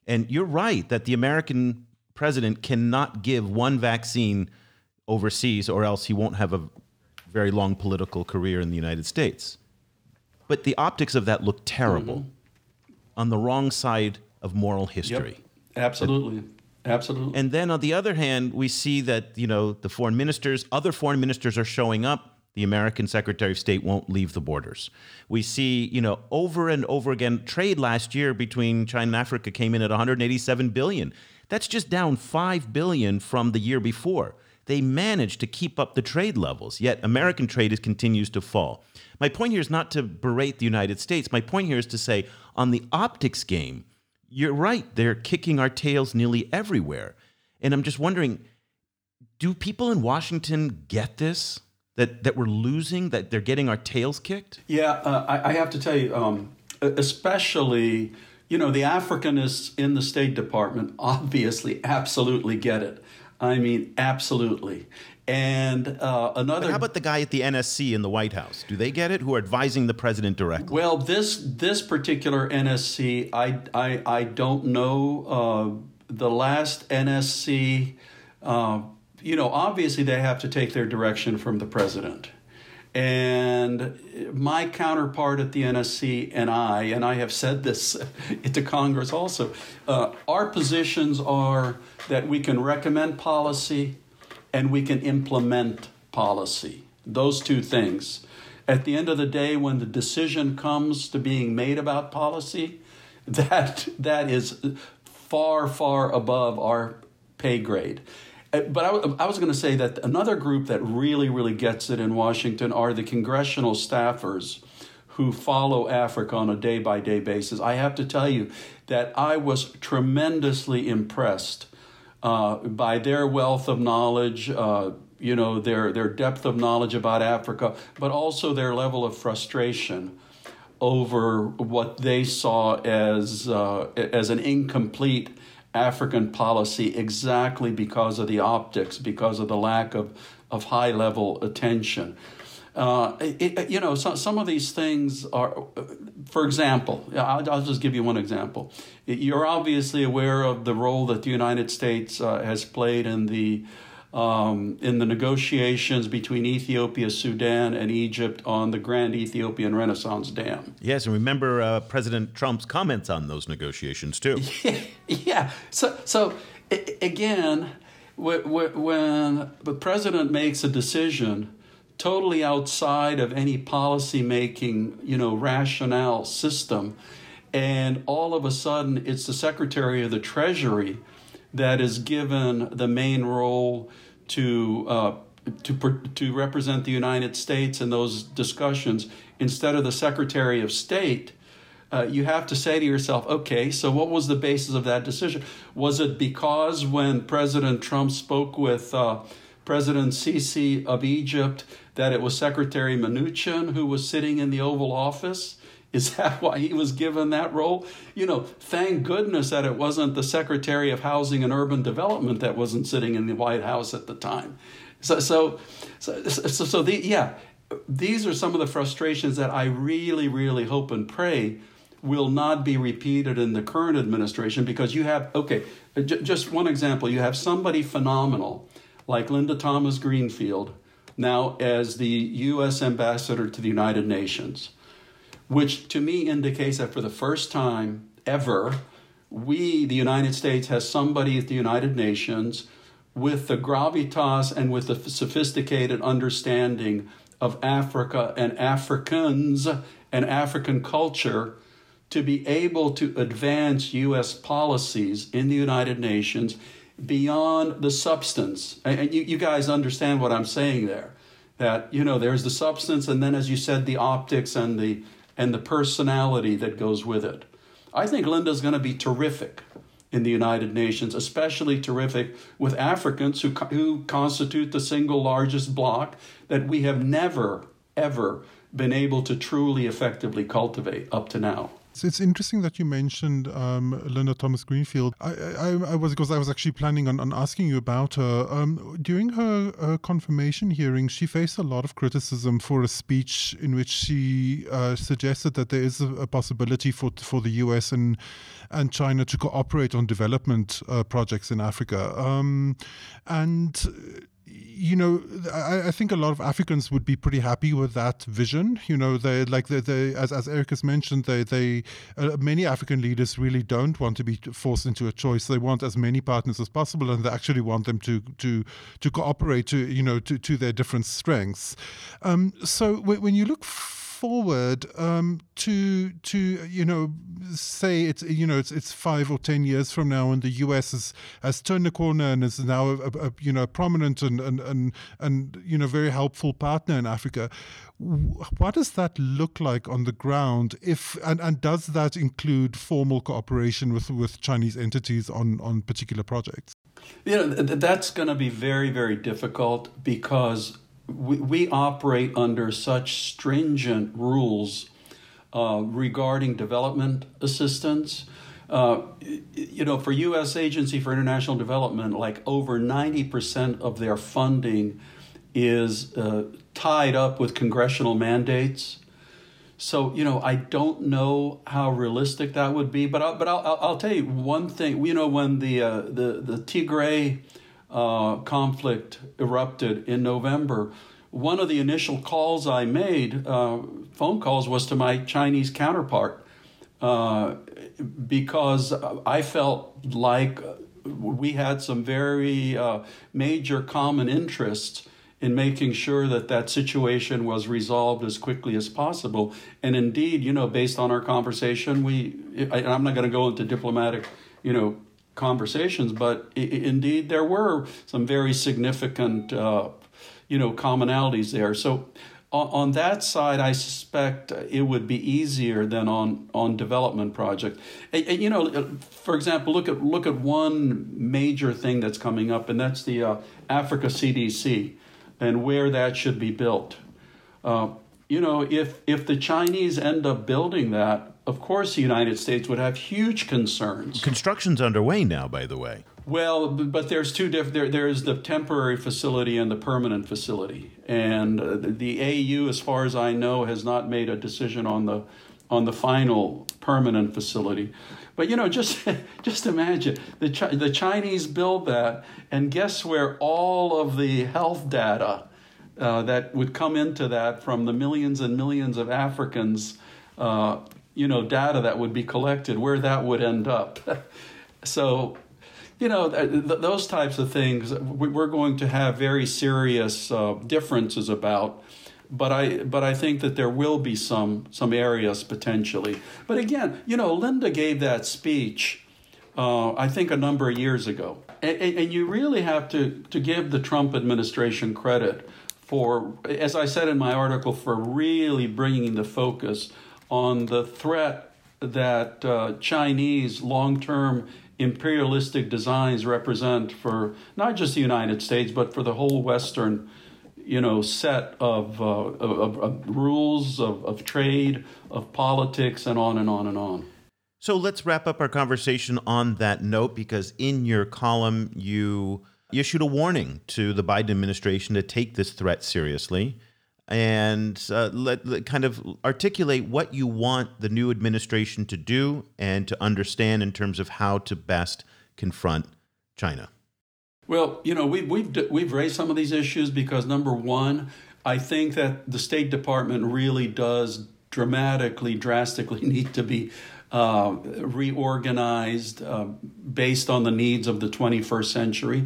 [SPEAKER 1] And you're right that the American president cannot give one vaccine overseas or else he won't have a very long political career in the United States. But the optics of that look terrible mm-hmm. on the wrong side of moral history.
[SPEAKER 6] Yep. Absolutely. Absolutely.
[SPEAKER 1] And then on the other hand, we see that, you know, the foreign ministers, other foreign ministers are showing up the American Secretary of State won't leave the borders. We see, you know, over and over again, trade last year between China and Africa came in at 187 billion. That's just down 5 billion from the year before. They managed to keep up the trade levels, yet American trade is, continues to fall. My point here is not to berate the United States. My point here is to say, on the optics game, you're right. They're kicking our tails nearly everywhere. And I'm just wondering do people in Washington get this? That that we're losing, that they're getting our tails kicked?
[SPEAKER 6] Yeah, uh, I, I, have to tell you, um, especially you know the Africanists in the State Department obviously absolutely get it. I mean, absolutely. And uh, another.
[SPEAKER 1] But how about the guy at the NSC in the White House? Do they get it? Who are advising the president directly?
[SPEAKER 6] Well, this this particular NSC, I I, I don't know. Uh, the last NSC uh, you know, obviously they have to take their direction from the president. And my counterpart at the NSC and I, and I have said this to Congress also, uh, our positions are that we can recommend policy and we can implement policy. Those two things. At the end of the day, when the decision comes to being made about policy, that that is far, far above our pay grade. Uh, but I, was going to say that another group that really, really gets it in Washington are the congressional staffers who follow Africa on a day by day basis. I have to tell you that I was tremendously impressed uh, by their wealth of knowledge, uh, you know, their, their depth of knowledge about Africa, but also their level of frustration over what they saw as, uh, as an incomplete African policy exactly because of the optics, because of the lack of, of high level attention. Uh, it, you know, so, some of these things are, for example, I'll, I'll, just give you one example. You're obviously aware of the role that the United States uh, has played in the um, in the negotiations between Ethiopia, Sudan, and Egypt on the Grand Ethiopian Renaissance Dam.
[SPEAKER 1] Yes, and remember uh, President Trump's comments on those negotiations too.
[SPEAKER 6] Yeah, yeah. So, so again, when the president makes a decision totally outside of any policy making, you know, rationale system, and all of a sudden it's the Secretary of the Treasury that is given the main role to uh, to to represent the United States in those discussions instead of the Secretary of State. Uh, you have to say to yourself, okay, so what was the basis of that decision? Was it because when President Trump spoke with uh, President Sisi of Egypt that it was Secretary Mnuchin who was sitting in the Oval Office? Is that why he was given that role? You know, thank goodness that it wasn't the Secretary of Housing and Urban Development that wasn't sitting in the White House at the time. So, so, so, so, so the, yeah, these are some of the frustrations that I really, really hope and pray will not be repeated in the current administration because you have, okay, j- just one example, you have somebody phenomenal like Linda Thomas Greenfield now as the U.S. ambassador to the United Nations which to me indicates that for the first time ever, we, the United States, has somebody at the United Nations with the gravitas and with the sophisticated understanding of Africa and Africans and African culture to be able to advance U.S. policies in the United Nations beyond the substance. And you, you guys understand what I'm saying there. That, you know, there's the substance, and then, as you said, the optics and the and the personality that goes with it. I think Linda's going to be terrific in the United Nations, especially terrific with Africans who, who constitute the single largest bloc that we have never, ever been able to truly effectively cultivate up to now.
[SPEAKER 3] It's interesting that you mentioned um, Linda Thomas Greenfield. I, I, I, was because I was actually planning on, on asking you about her. Um, during her, her, confirmation hearing, she faced a lot of criticism for a speech in which she uh, suggested that there is a, a, possibility for for the U.S. and and China to cooperate on development uh, projects in Africa. Um, and you know, I, I, think a lot of Africans would be pretty happy with that vision. You know, they like they, they as as Eric has mentioned, they they uh, many African leaders really don't want to be forced into a choice. They want as many partners as possible, and they actually want them to to to cooperate to you know to to their different strengths. Um, so when you look forward um, to to you know say it's you know it's it's five or ten years from now, and the U.S. has has turned the corner and is now a, a you know a prominent and, and and and you know very helpful partner in Africa. What does that look like on the ground? If and, and does that include formal cooperation with with Chinese entities on on particular projects?
[SPEAKER 6] You know that's going to be very very difficult because we, we operate under such stringent rules uh, regarding development assistance. Uh, you know, for U.S. Agency for International Development, like over 90% of their funding is uh, tied up with congressional mandates. So, you know, I don't know how realistic that would be, but I'll, but I'll, I'll tell you one thing. You know, when the, uh, the, the Tigray uh, conflict erupted in November, one of the initial calls I made, uh, phone calls, was to my Chinese counterpart uh, because I felt like we had some very uh, major common interests in making sure that that situation was resolved as quickly as possible. And indeed, you know, based on our conversation, we, I, I'm not going to go into diplomatic, you know, conversations, but I- indeed there were some very significant, uh, you know, commonalities there. So on, that side, I suspect it would be easier than on on development project. And, and, you know, for example, look at look at one major thing that's coming up, and that's the uh, Africa CDC and where that should be built. Uh, you know, if if the Chinese end up building that, of course, the United States would have huge concerns.
[SPEAKER 1] Construction's underway now, by the way.
[SPEAKER 6] Well, but there's two different. There, there's the temporary facility and the permanent facility, and uh, the AU, as far as I know, has not made a decision on the on the final permanent facility. But you know, just just imagine the the Chinese build that, and guess where all of the health data uh, that would come into that from the millions and millions of Africans, uh, you know, data that would be collected, where that would end up. so you know, th- th- those types of things we're going to have very serious uh, differences about. But I, but I think that there will be some some areas potentially. But again, you know, Linda gave that speech, uh, I think a number of years ago, and, and you really have to to give the Trump administration credit for, as I said in my article, for really bringing the focus on the threat that uh, Chinese long term imperialistic designs represent for not just the United States, but for the whole Western, you know, set of, uh, of, of, rules, of, of trade, of politics, and on and on and on.
[SPEAKER 1] So let's wrap up our conversation on that note because in your column, you issued a warning to the Biden administration to take this threat seriously and uh, let, let, kind of articulate what you want the new administration to do and to understand in terms of how to best confront China.
[SPEAKER 6] Well, you know, we've we've we've raised some of these issues because number one, I think that the State Department really does dramatically, drastically need to be uh, reorganized uh, based on the needs of the 21st century.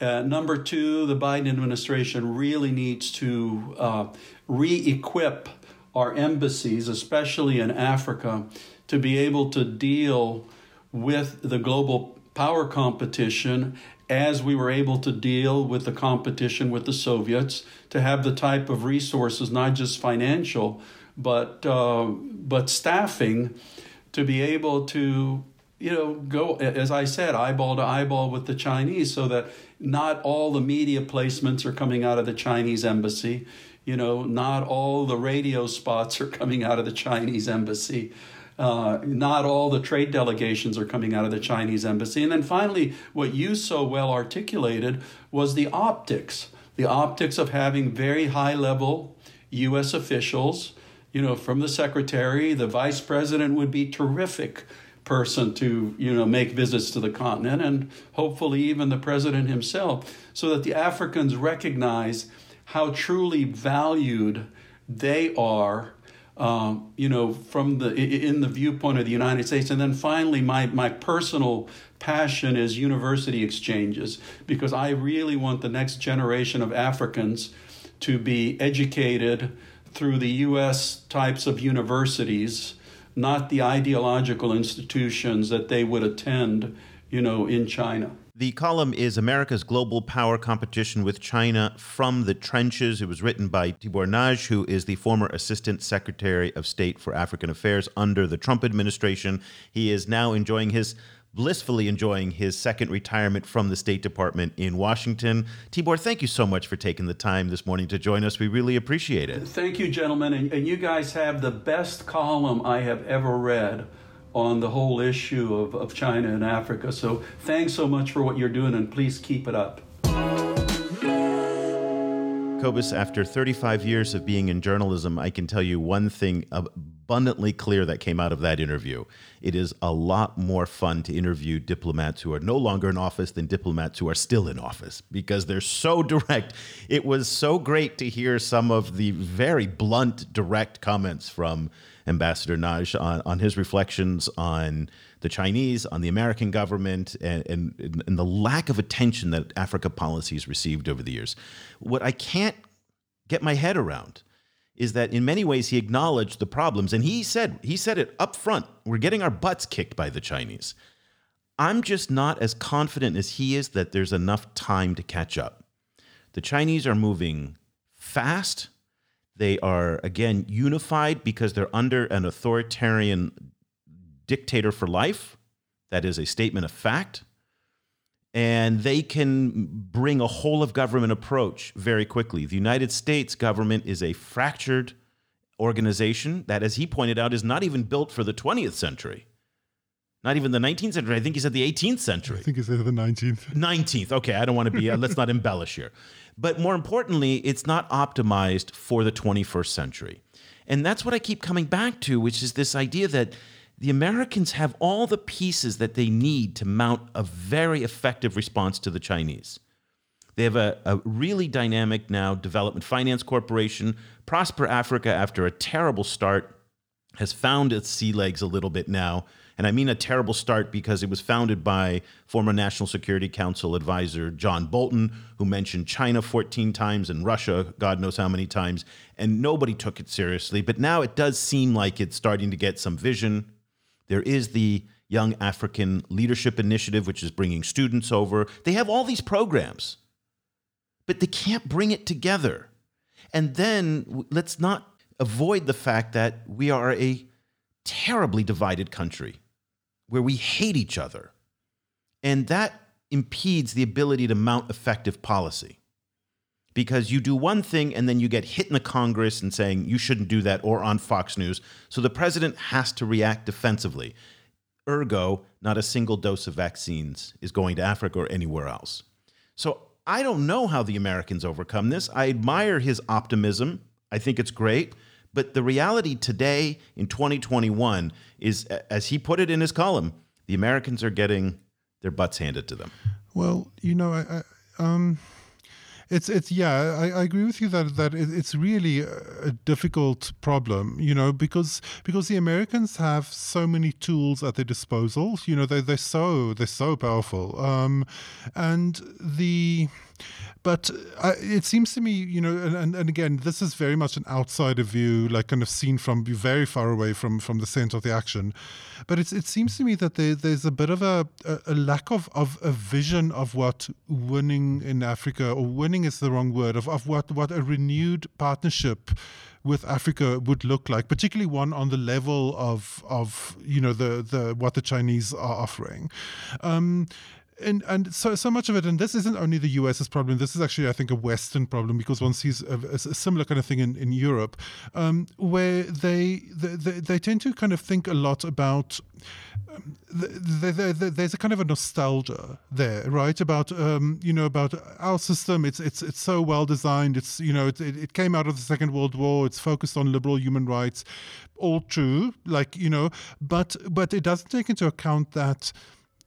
[SPEAKER 6] Uh, number two, the Biden administration really needs to uh, re equip our embassies, especially in Africa, to be able to deal with the global power competition as we were able to deal with the competition with the Soviets, to have the type of resources, not just financial, but, uh, but staffing, to be able to you know, go, as I said, eyeball to eyeball with the Chinese so that not all the media placements are coming out of the Chinese embassy. You know, not all the radio spots are coming out of the Chinese embassy. Uh, not all the trade delegations are coming out of the Chinese embassy. And then finally, what you so well articulated was the optics the optics of having very high level U.S. officials. You know, from the secretary, the vice president would be terrific person to you know make visits to the continent and hopefully even the president himself so that the Africans recognize how truly valued they are um, you know from the in the viewpoint of the United States. And then finally my my personal passion is university exchanges because I really want the next generation of Africans to be educated through the US types of universities not the ideological institutions that they would attend, you know, in China.
[SPEAKER 1] The column is America's Global Power Competition with China from the Trenches. It was written by Tibor Nagy, who is the former Assistant Secretary of State for African Affairs under the Trump administration. He is now enjoying his blissfully enjoying his second retirement from the State Department in Washington. Tibor, thank you so much for taking the time this morning to join us. We really appreciate it.
[SPEAKER 6] Thank you, gentlemen. And, and you guys have the best column I have ever read on the whole issue of, of China and Africa. So thanks so much for what you're doing, and please keep it up.
[SPEAKER 1] Cobus, after 35 years of being in journalism, I can tell you one thing abundantly clear that came out of that interview. It is a lot more fun to interview diplomats who are no longer in office than diplomats who are still in office because they're so direct. It was so great to hear some of the very blunt, direct comments from Ambassador Nagy on, on his reflections on the Chinese, on the American government, and, and, and the lack of attention that Africa policy has received over the years. What I can't get my head around is that in many ways he acknowledged the problems and he said he said it up front we're getting our butts kicked by the chinese I'm just not as confident as he is that there's enough time to catch up. The Chinese are moving fast. They are, again, unified because they're under an authoritarian dictator for life. That is a statement of fact. And they can bring a whole of government approach very quickly. The United States government is a fractured organization that, as he pointed out, is not even built for the 20th century. Not even the 19th century. I think he said the 18th century.
[SPEAKER 3] I think he said the 19th.
[SPEAKER 1] 19th. Okay, I don't want to be, uh, let's not embellish here. But more importantly, it's not optimized for the 21st century. And that's what I keep coming back to, which is this idea that the Americans have all the pieces that they need to mount a very effective response to the Chinese. They have a, a really dynamic now development finance corporation. Prosper Africa, after a terrible start, has found its sea legs a little bit now. And I mean a terrible start because it was founded by former National Security Council advisor John Bolton, who mentioned China 14 times and Russia, God knows how many times, and nobody took it seriously. But now it does seem like it's starting to get some vision. There is the Young African Leadership Initiative, which is bringing students over. They have all these programs, but they can't bring it together. And then let's not avoid the fact that we are a terribly divided country where we hate each other. And that impedes the ability to mount effective policy. Because you do one thing and then you get hit in the Congress and saying you shouldn't do that or on Fox News. So the president has to react defensively. Ergo, not a single dose of vaccines is going to Africa or anywhere else. So I don't know how the Americans overcome this. I admire his optimism. I think it's great. But the reality today in 2021 is, as he put it in his column, the Americans are getting their butts handed to them.
[SPEAKER 3] Well, you know, I, I um, it's it's yeah, I, I agree with you that that it's really a difficult problem, you know, because because the Americans have so many tools at their disposal. You know, they they're so they're so powerful, um, and the but uh, it seems to me, you know, and, and again, this is very much an outsider view, like kind of seen from very far away from from the center of the action. But it's, it seems to me that there, there's a bit of a, a, lack of, of a vision of what winning in Africa, or winning is the wrong word, of, of what, what a renewed partnership with Africa would look like, particularly one on the level of of you know the the what the Chinese are offering. Um, and and so so much of it, and this isn't only the US's problem. This is actually, I think, a Western problem because one sees a, a similar kind of thing in in Europe, um, where they, they they tend to kind of think a lot about. Um, the, the, the, there's a kind of a nostalgia there, right? About um, you know about our system. It's it's it's so well designed. It's you know it, it came out of the Second World War. It's focused on liberal human rights. All true, like you know, but but it doesn't take into account that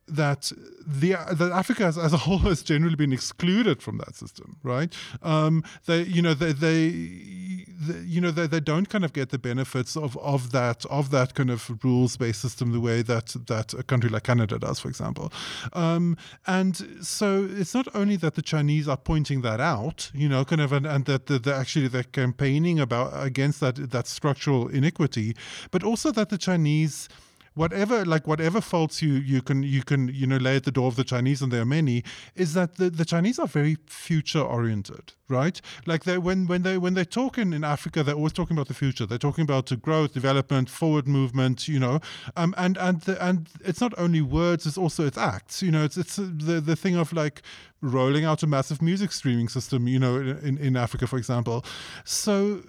[SPEAKER 3] that the that Africa as, as, a whole has generally been excluded from that system, right? Um, they, you know, they, they, they, you know, they, they don't kind of get the benefits of, of that of that kind of rules based system the way that that a country like Canada does, for example. Um, and so it's not only that the Chinese are pointing that out, you know, kind of, and, and that they're actually they're campaigning about against that that structural inequity, but also that the Chinese whatever like whatever faults you you can you can you know lay at the door of the Chinese, and there are many, is that the, the Chinese are very future oriented, right? Like they when when they when they're talking in Africa, they're always talking about the future. They're talking about growth, development, forward movement, you know, um, and and the, and it's not only words; it's also it's acts. You know, it's it's the the thing of like rolling out a massive music streaming system, you know, in, in Africa, for example. So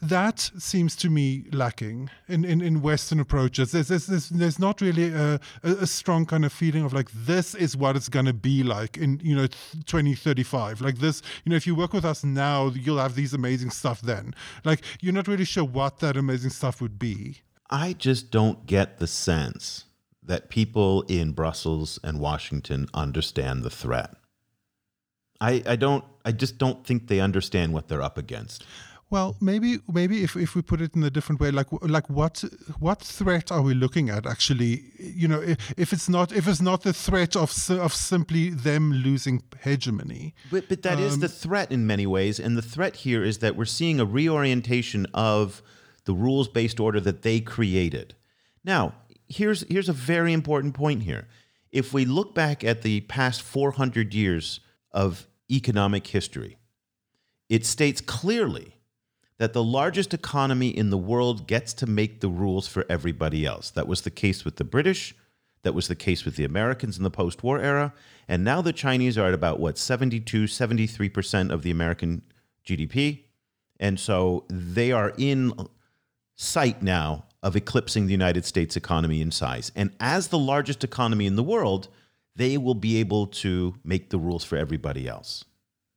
[SPEAKER 3] that seems to me lacking in, in, in Western approaches. There's, there's, there's, there's not really a, a, strong kind of feeling of like, this is what it's going to be like in, you know, 2035. Like this, you know, if you work with us now, you'll have these amazing stuff then. Like, you're not really sure what that amazing stuff would be.
[SPEAKER 1] I just don't get the sense that people in Brussels and Washington understand the threat. I, I don't I just don't think they understand what they're up against.
[SPEAKER 3] Well, maybe maybe if, if we put it in a different way, like like what what threat are we looking at? Actually, you know, if, if it's not if it's not the threat of of simply them losing hegemony,
[SPEAKER 1] but but that um, is the threat in many ways, and the threat here is that we're seeing a reorientation of the rules based order that they created. Now, here's here's a very important point here if we look back at the past 400 years of economic history, it states clearly that the largest economy in the world gets to make the rules for everybody else. That was the case with the British, that was the case with the Americans in the post war era, and now the Chinese are at about what 72, 73% of the American GDP. And so they are in sight now of eclipsing the United States economy in size. And as the largest economy in the world, they will be able to make the rules for everybody else.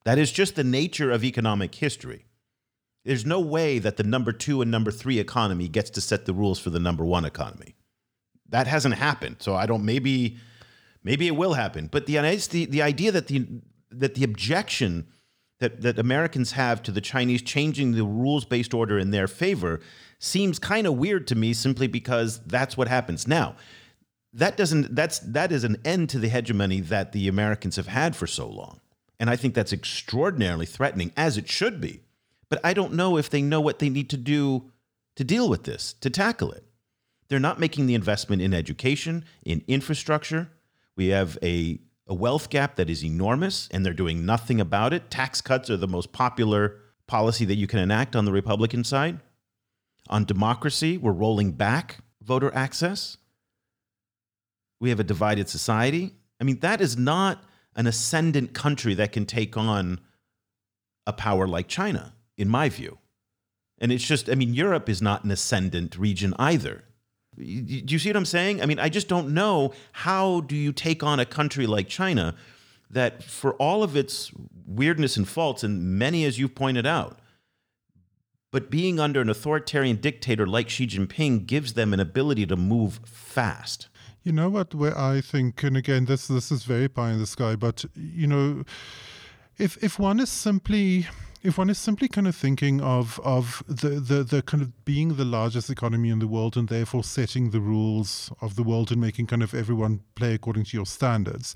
[SPEAKER 1] That is just the nature of economic history. There's no way that the number two and number three economy gets to set the rules for the number one economy. That hasn't happened. So I don't maybe maybe it will happen. But the the, the idea that the that the objection that, that Americans have to the Chinese changing the rules based order in their favor seems kind of weird to me simply because that's what happens. Now, that doesn't that's that is an end to the hegemony that the Americans have had for so long. And I think that's extraordinarily threatening as it should be. But I don't know if they know what they need to do to deal with this, to tackle it. They're not making the investment in education, in infrastructure. We have a a wealth gap that is enormous and they're doing nothing about it. Tax cuts are the most popular policy that you can enact on the Republican side. On democracy, we're rolling back voter access. We have a divided society. I mean, that is not an ascendant country that can take on a power like China, in my view. And it's just, I mean, Europe is not an ascendant region either. Do you see what I'm saying? I mean, I just don't know how do you take on a country like China that, for all of its weirdness and faults, and many as you've pointed out, but being under an authoritarian dictator like Xi Jinping gives them an ability to move fast.
[SPEAKER 3] You know what? Where I think, and again, this this is very pie in the sky, but you know, if if one is simply if one is simply kind of thinking of of the, the the kind of being the largest economy in the world and therefore setting the rules of the world and making kind of everyone play according to your standards,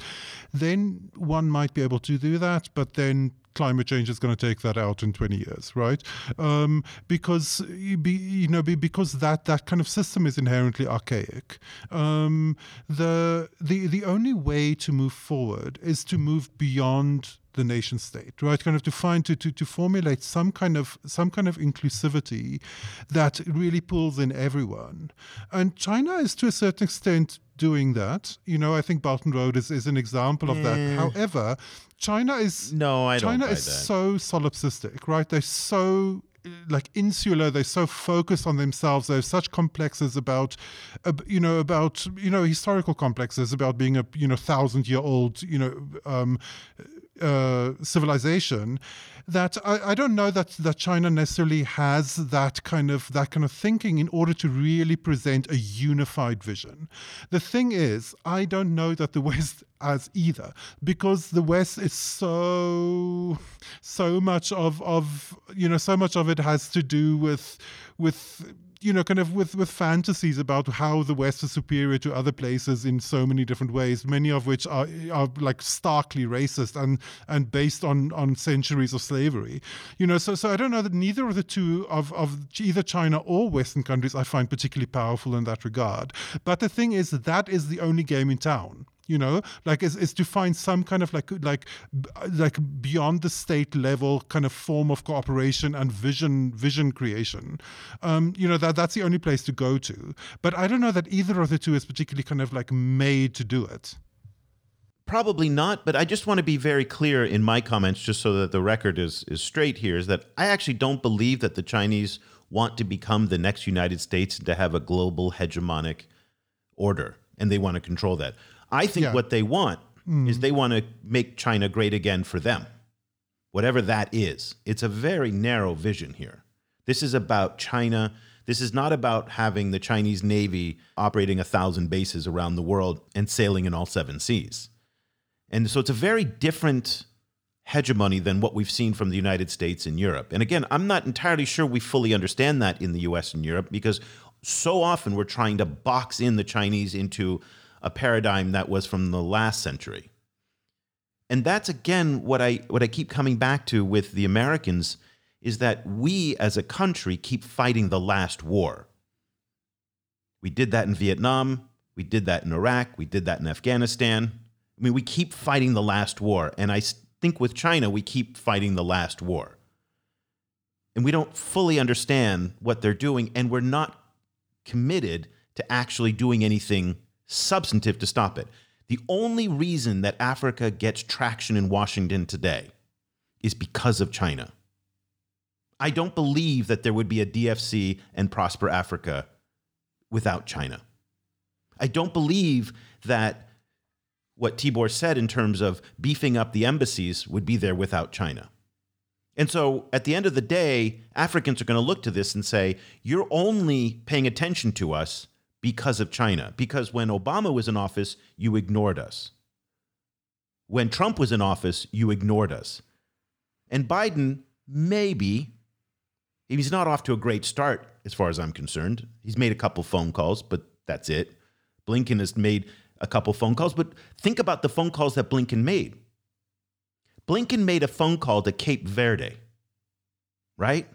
[SPEAKER 3] then one might be able to do that. But then climate change is going to take that out in 20 years, right? Um, because you know because that that kind of system is inherently archaic. Um, the the the only way to move forward is to move beyond the nation state, right? Kind of to find to, to to formulate some kind of some kind of inclusivity that really pulls in everyone. And China is to a certain extent doing that. You know, I think and Road is, is an example of that. Eh. However, China is
[SPEAKER 1] no, I
[SPEAKER 3] China
[SPEAKER 1] is
[SPEAKER 3] that. so solipsistic, right? They're so like insular they're so focused on themselves they have such complexes about uh, you know about you know historical complexes about being a you know thousand year old you know um, uh, civilization that I, I, don't know that, that China necessarily has that kind of that kind of thinking in order to really present a unified vision. The thing is, I don't know that the West has either, because the West is so so much of of you know so much of it has to do with with you know, kind of with, with fantasies about how the West is superior to other places in so many different ways, many of which are are like starkly racist and and based on on centuries of slavery. You know, so so I don't know that neither of the two of of either China or Western countries I find particularly powerful in that regard. But the thing is that that is the only game in town you know like is, is to find some kind of like like like beyond the state level kind of form of cooperation and vision vision creation. Um, you know that that's the only place to go to. But i don't know that either of the two is particularly kind of like made to do it.
[SPEAKER 1] Probably not, but I just want to be very clear in my comments, just so that the record is is straight here, is that I actually don't believe that the Chinese want to become the next United States and to have a global hegemonic order, and they want to control that. I think yeah. what they want mm. is they want to make China great again for them, whatever that is. It's a very narrow vision here. This is about China. This is not about having the Chinese Navy operating a thousand bases around the world and sailing in all seven seas. And so it's a very different hegemony than what we've seen from the United States and Europe. And again, I'm not entirely sure we fully understand that in the US and Europe because so often we're trying to box in the Chinese into a paradigm that was from the last century. And that's again what I what I keep coming back to with the Americans is that we as a country keep fighting the last war. We did that in Vietnam, We did that in Iraq. We did that in Afghanistan. I mean, we keep fighting the last war. And I think with China, we keep fighting the last war. And we don't fully understand what they're doing. And we're not committed to actually doing anything substantive to stop it. The only reason that Africa gets traction in Washington today is because of China. I don't believe that there would be a DFC and Prosper Africa without China. I don't believe that what Tibor said in terms of beefing up the embassies would be there without China. And so at the end of the day, Africans are going to look to this and say, you're only paying attention to us because of China. Because when Obama was in office, you ignored us. When Trump was in office, you ignored us. And Biden, maybe, he's not off to a great start as far as I'm concerned. He's made a couple phone calls, but that's it. Blinken has made a couple phone calls, but think about the phone calls that Blinken made. Blinken made a phone call to Cape Verde, right?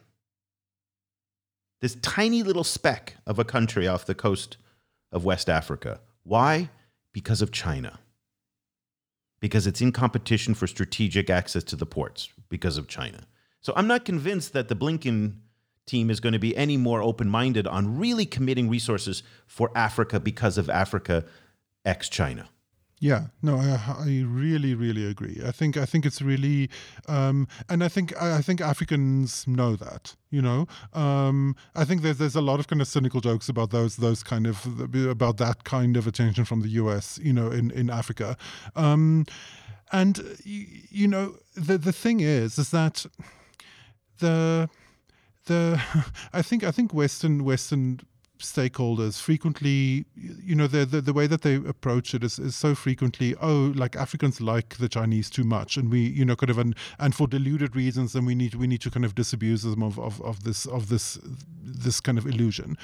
[SPEAKER 1] This tiny little speck of a country off the coast of West Africa. Why? Because of China. Because it's in competition for strategic access to the ports because of China. So I'm not convinced that the Blinken team is going to be any more open minded on really committing resources for Africa because of Africa ex China.
[SPEAKER 3] Yeah, no, I, I really, really agree. I think I think it's really, um, and I think I think Africans know that. You know, um, I think there's there's a lot of kind of cynical jokes about those those kind of about that kind of attention from the U.S. You know, in in Africa, um, and you, know the the thing is is that the the I think I think Western Western stakeholders frequently you know the, the, the way that they approach it is, is so frequently oh like africans like the chinese too much and we you know kind of and, and for deluded reasons and we need we need to kind of disabuse them of, of, of this of this this kind of illusion.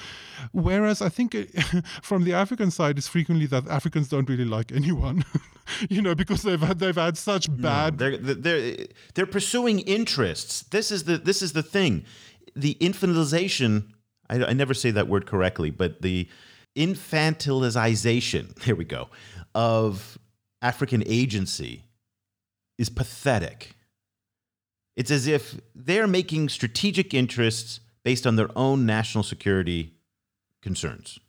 [SPEAKER 3] Whereas i think it, from the african side it's frequently that africans don't really like anyone you know because they've had they've had such bad
[SPEAKER 1] no, they're, they're they're pursuing interests. This is the this is the thing. The infantilization I, I never say that word correctly, but the infantilization, there we go, of African agency is pathetic. It's as if they're making strategic interests based on their own national security concerns.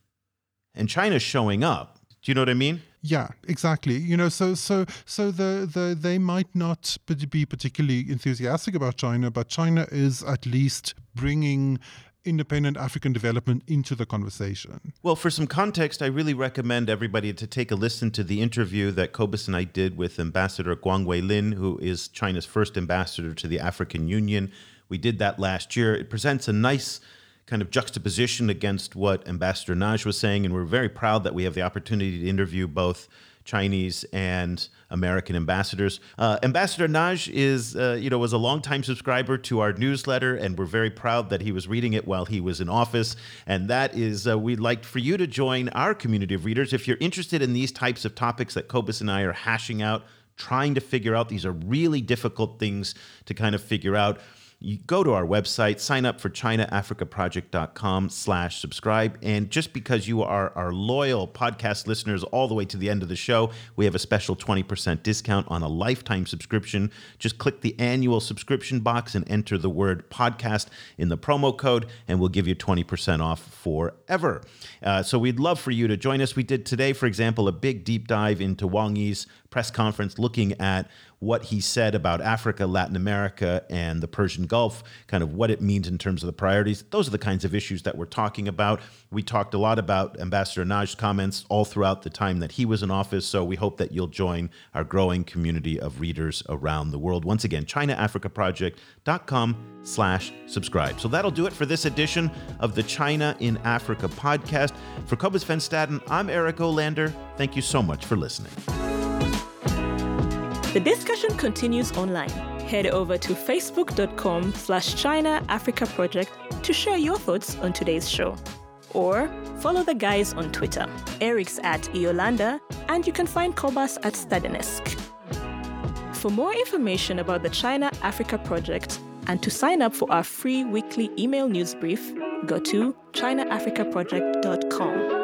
[SPEAKER 1] And China's showing up. Do you know what I mean?
[SPEAKER 3] Yeah, exactly. You know, so so so the the they might not be particularly enthusiastic about China, but China is at least bringing independent African development into the conversation.
[SPEAKER 1] Well, for some context, I really recommend everybody to take a listen to the interview that Cobus and I did with Ambassador Kuang Weilin, who is China's first ambassador to the African Union. We did that last year. It presents a nice kind of juxtaposition against what Ambassador Nagy was saying, and we're very proud that we have the opportunity to interview both Chinese and American ambassadors. Uh, Ambassador Nagy is, uh, you know, was a longtime subscriber to our newsletter, and we're very proud that he was reading it while he was in office. And that is, uh, we'd like for you to join our community of readers if you're interested in these types of topics that Cobus and I are hashing out, trying to figure out. These are really difficult things to kind of figure out you go to our website, sign up for ChinaAfricaProject.com slash subscribe. And just because you are our loyal podcast listeners all the way to the end of the show, we have a special 20% discount on a lifetime subscription. Just click the annual subscription box and enter the word podcast in the promo code, and we'll give you 20% off forever. Uh, so we'd love for you to join us. We did today, for example, a big deep dive into Wang Yi's press conference looking at what he said about Africa, Latin America, and the Persian Gulf, kind of what it means in terms of the priorities. Those are the kinds of issues that we're talking about. We talked a lot about Ambassador Nagy's comments all throughout the time that he was in office, so we hope that you'll join our growing community of readers around the world. Once again, ChinaAfricaProject.com slash subscribe. So that'll do it for this edition of the China in Africa podcast. For Cobus Van I'm Eric Olander. Thank you so much for listening.
[SPEAKER 2] The discussion continues online. Head over to facebook.com slash China Africa Project to share your thoughts on today's show. Or follow the guys on Twitter. Eric's at eolander, and you can find Cobus at Stadenesque. For more information about the China Africa Project and to sign up for our free weekly email news brief, go to ChinaAfricaProject.com.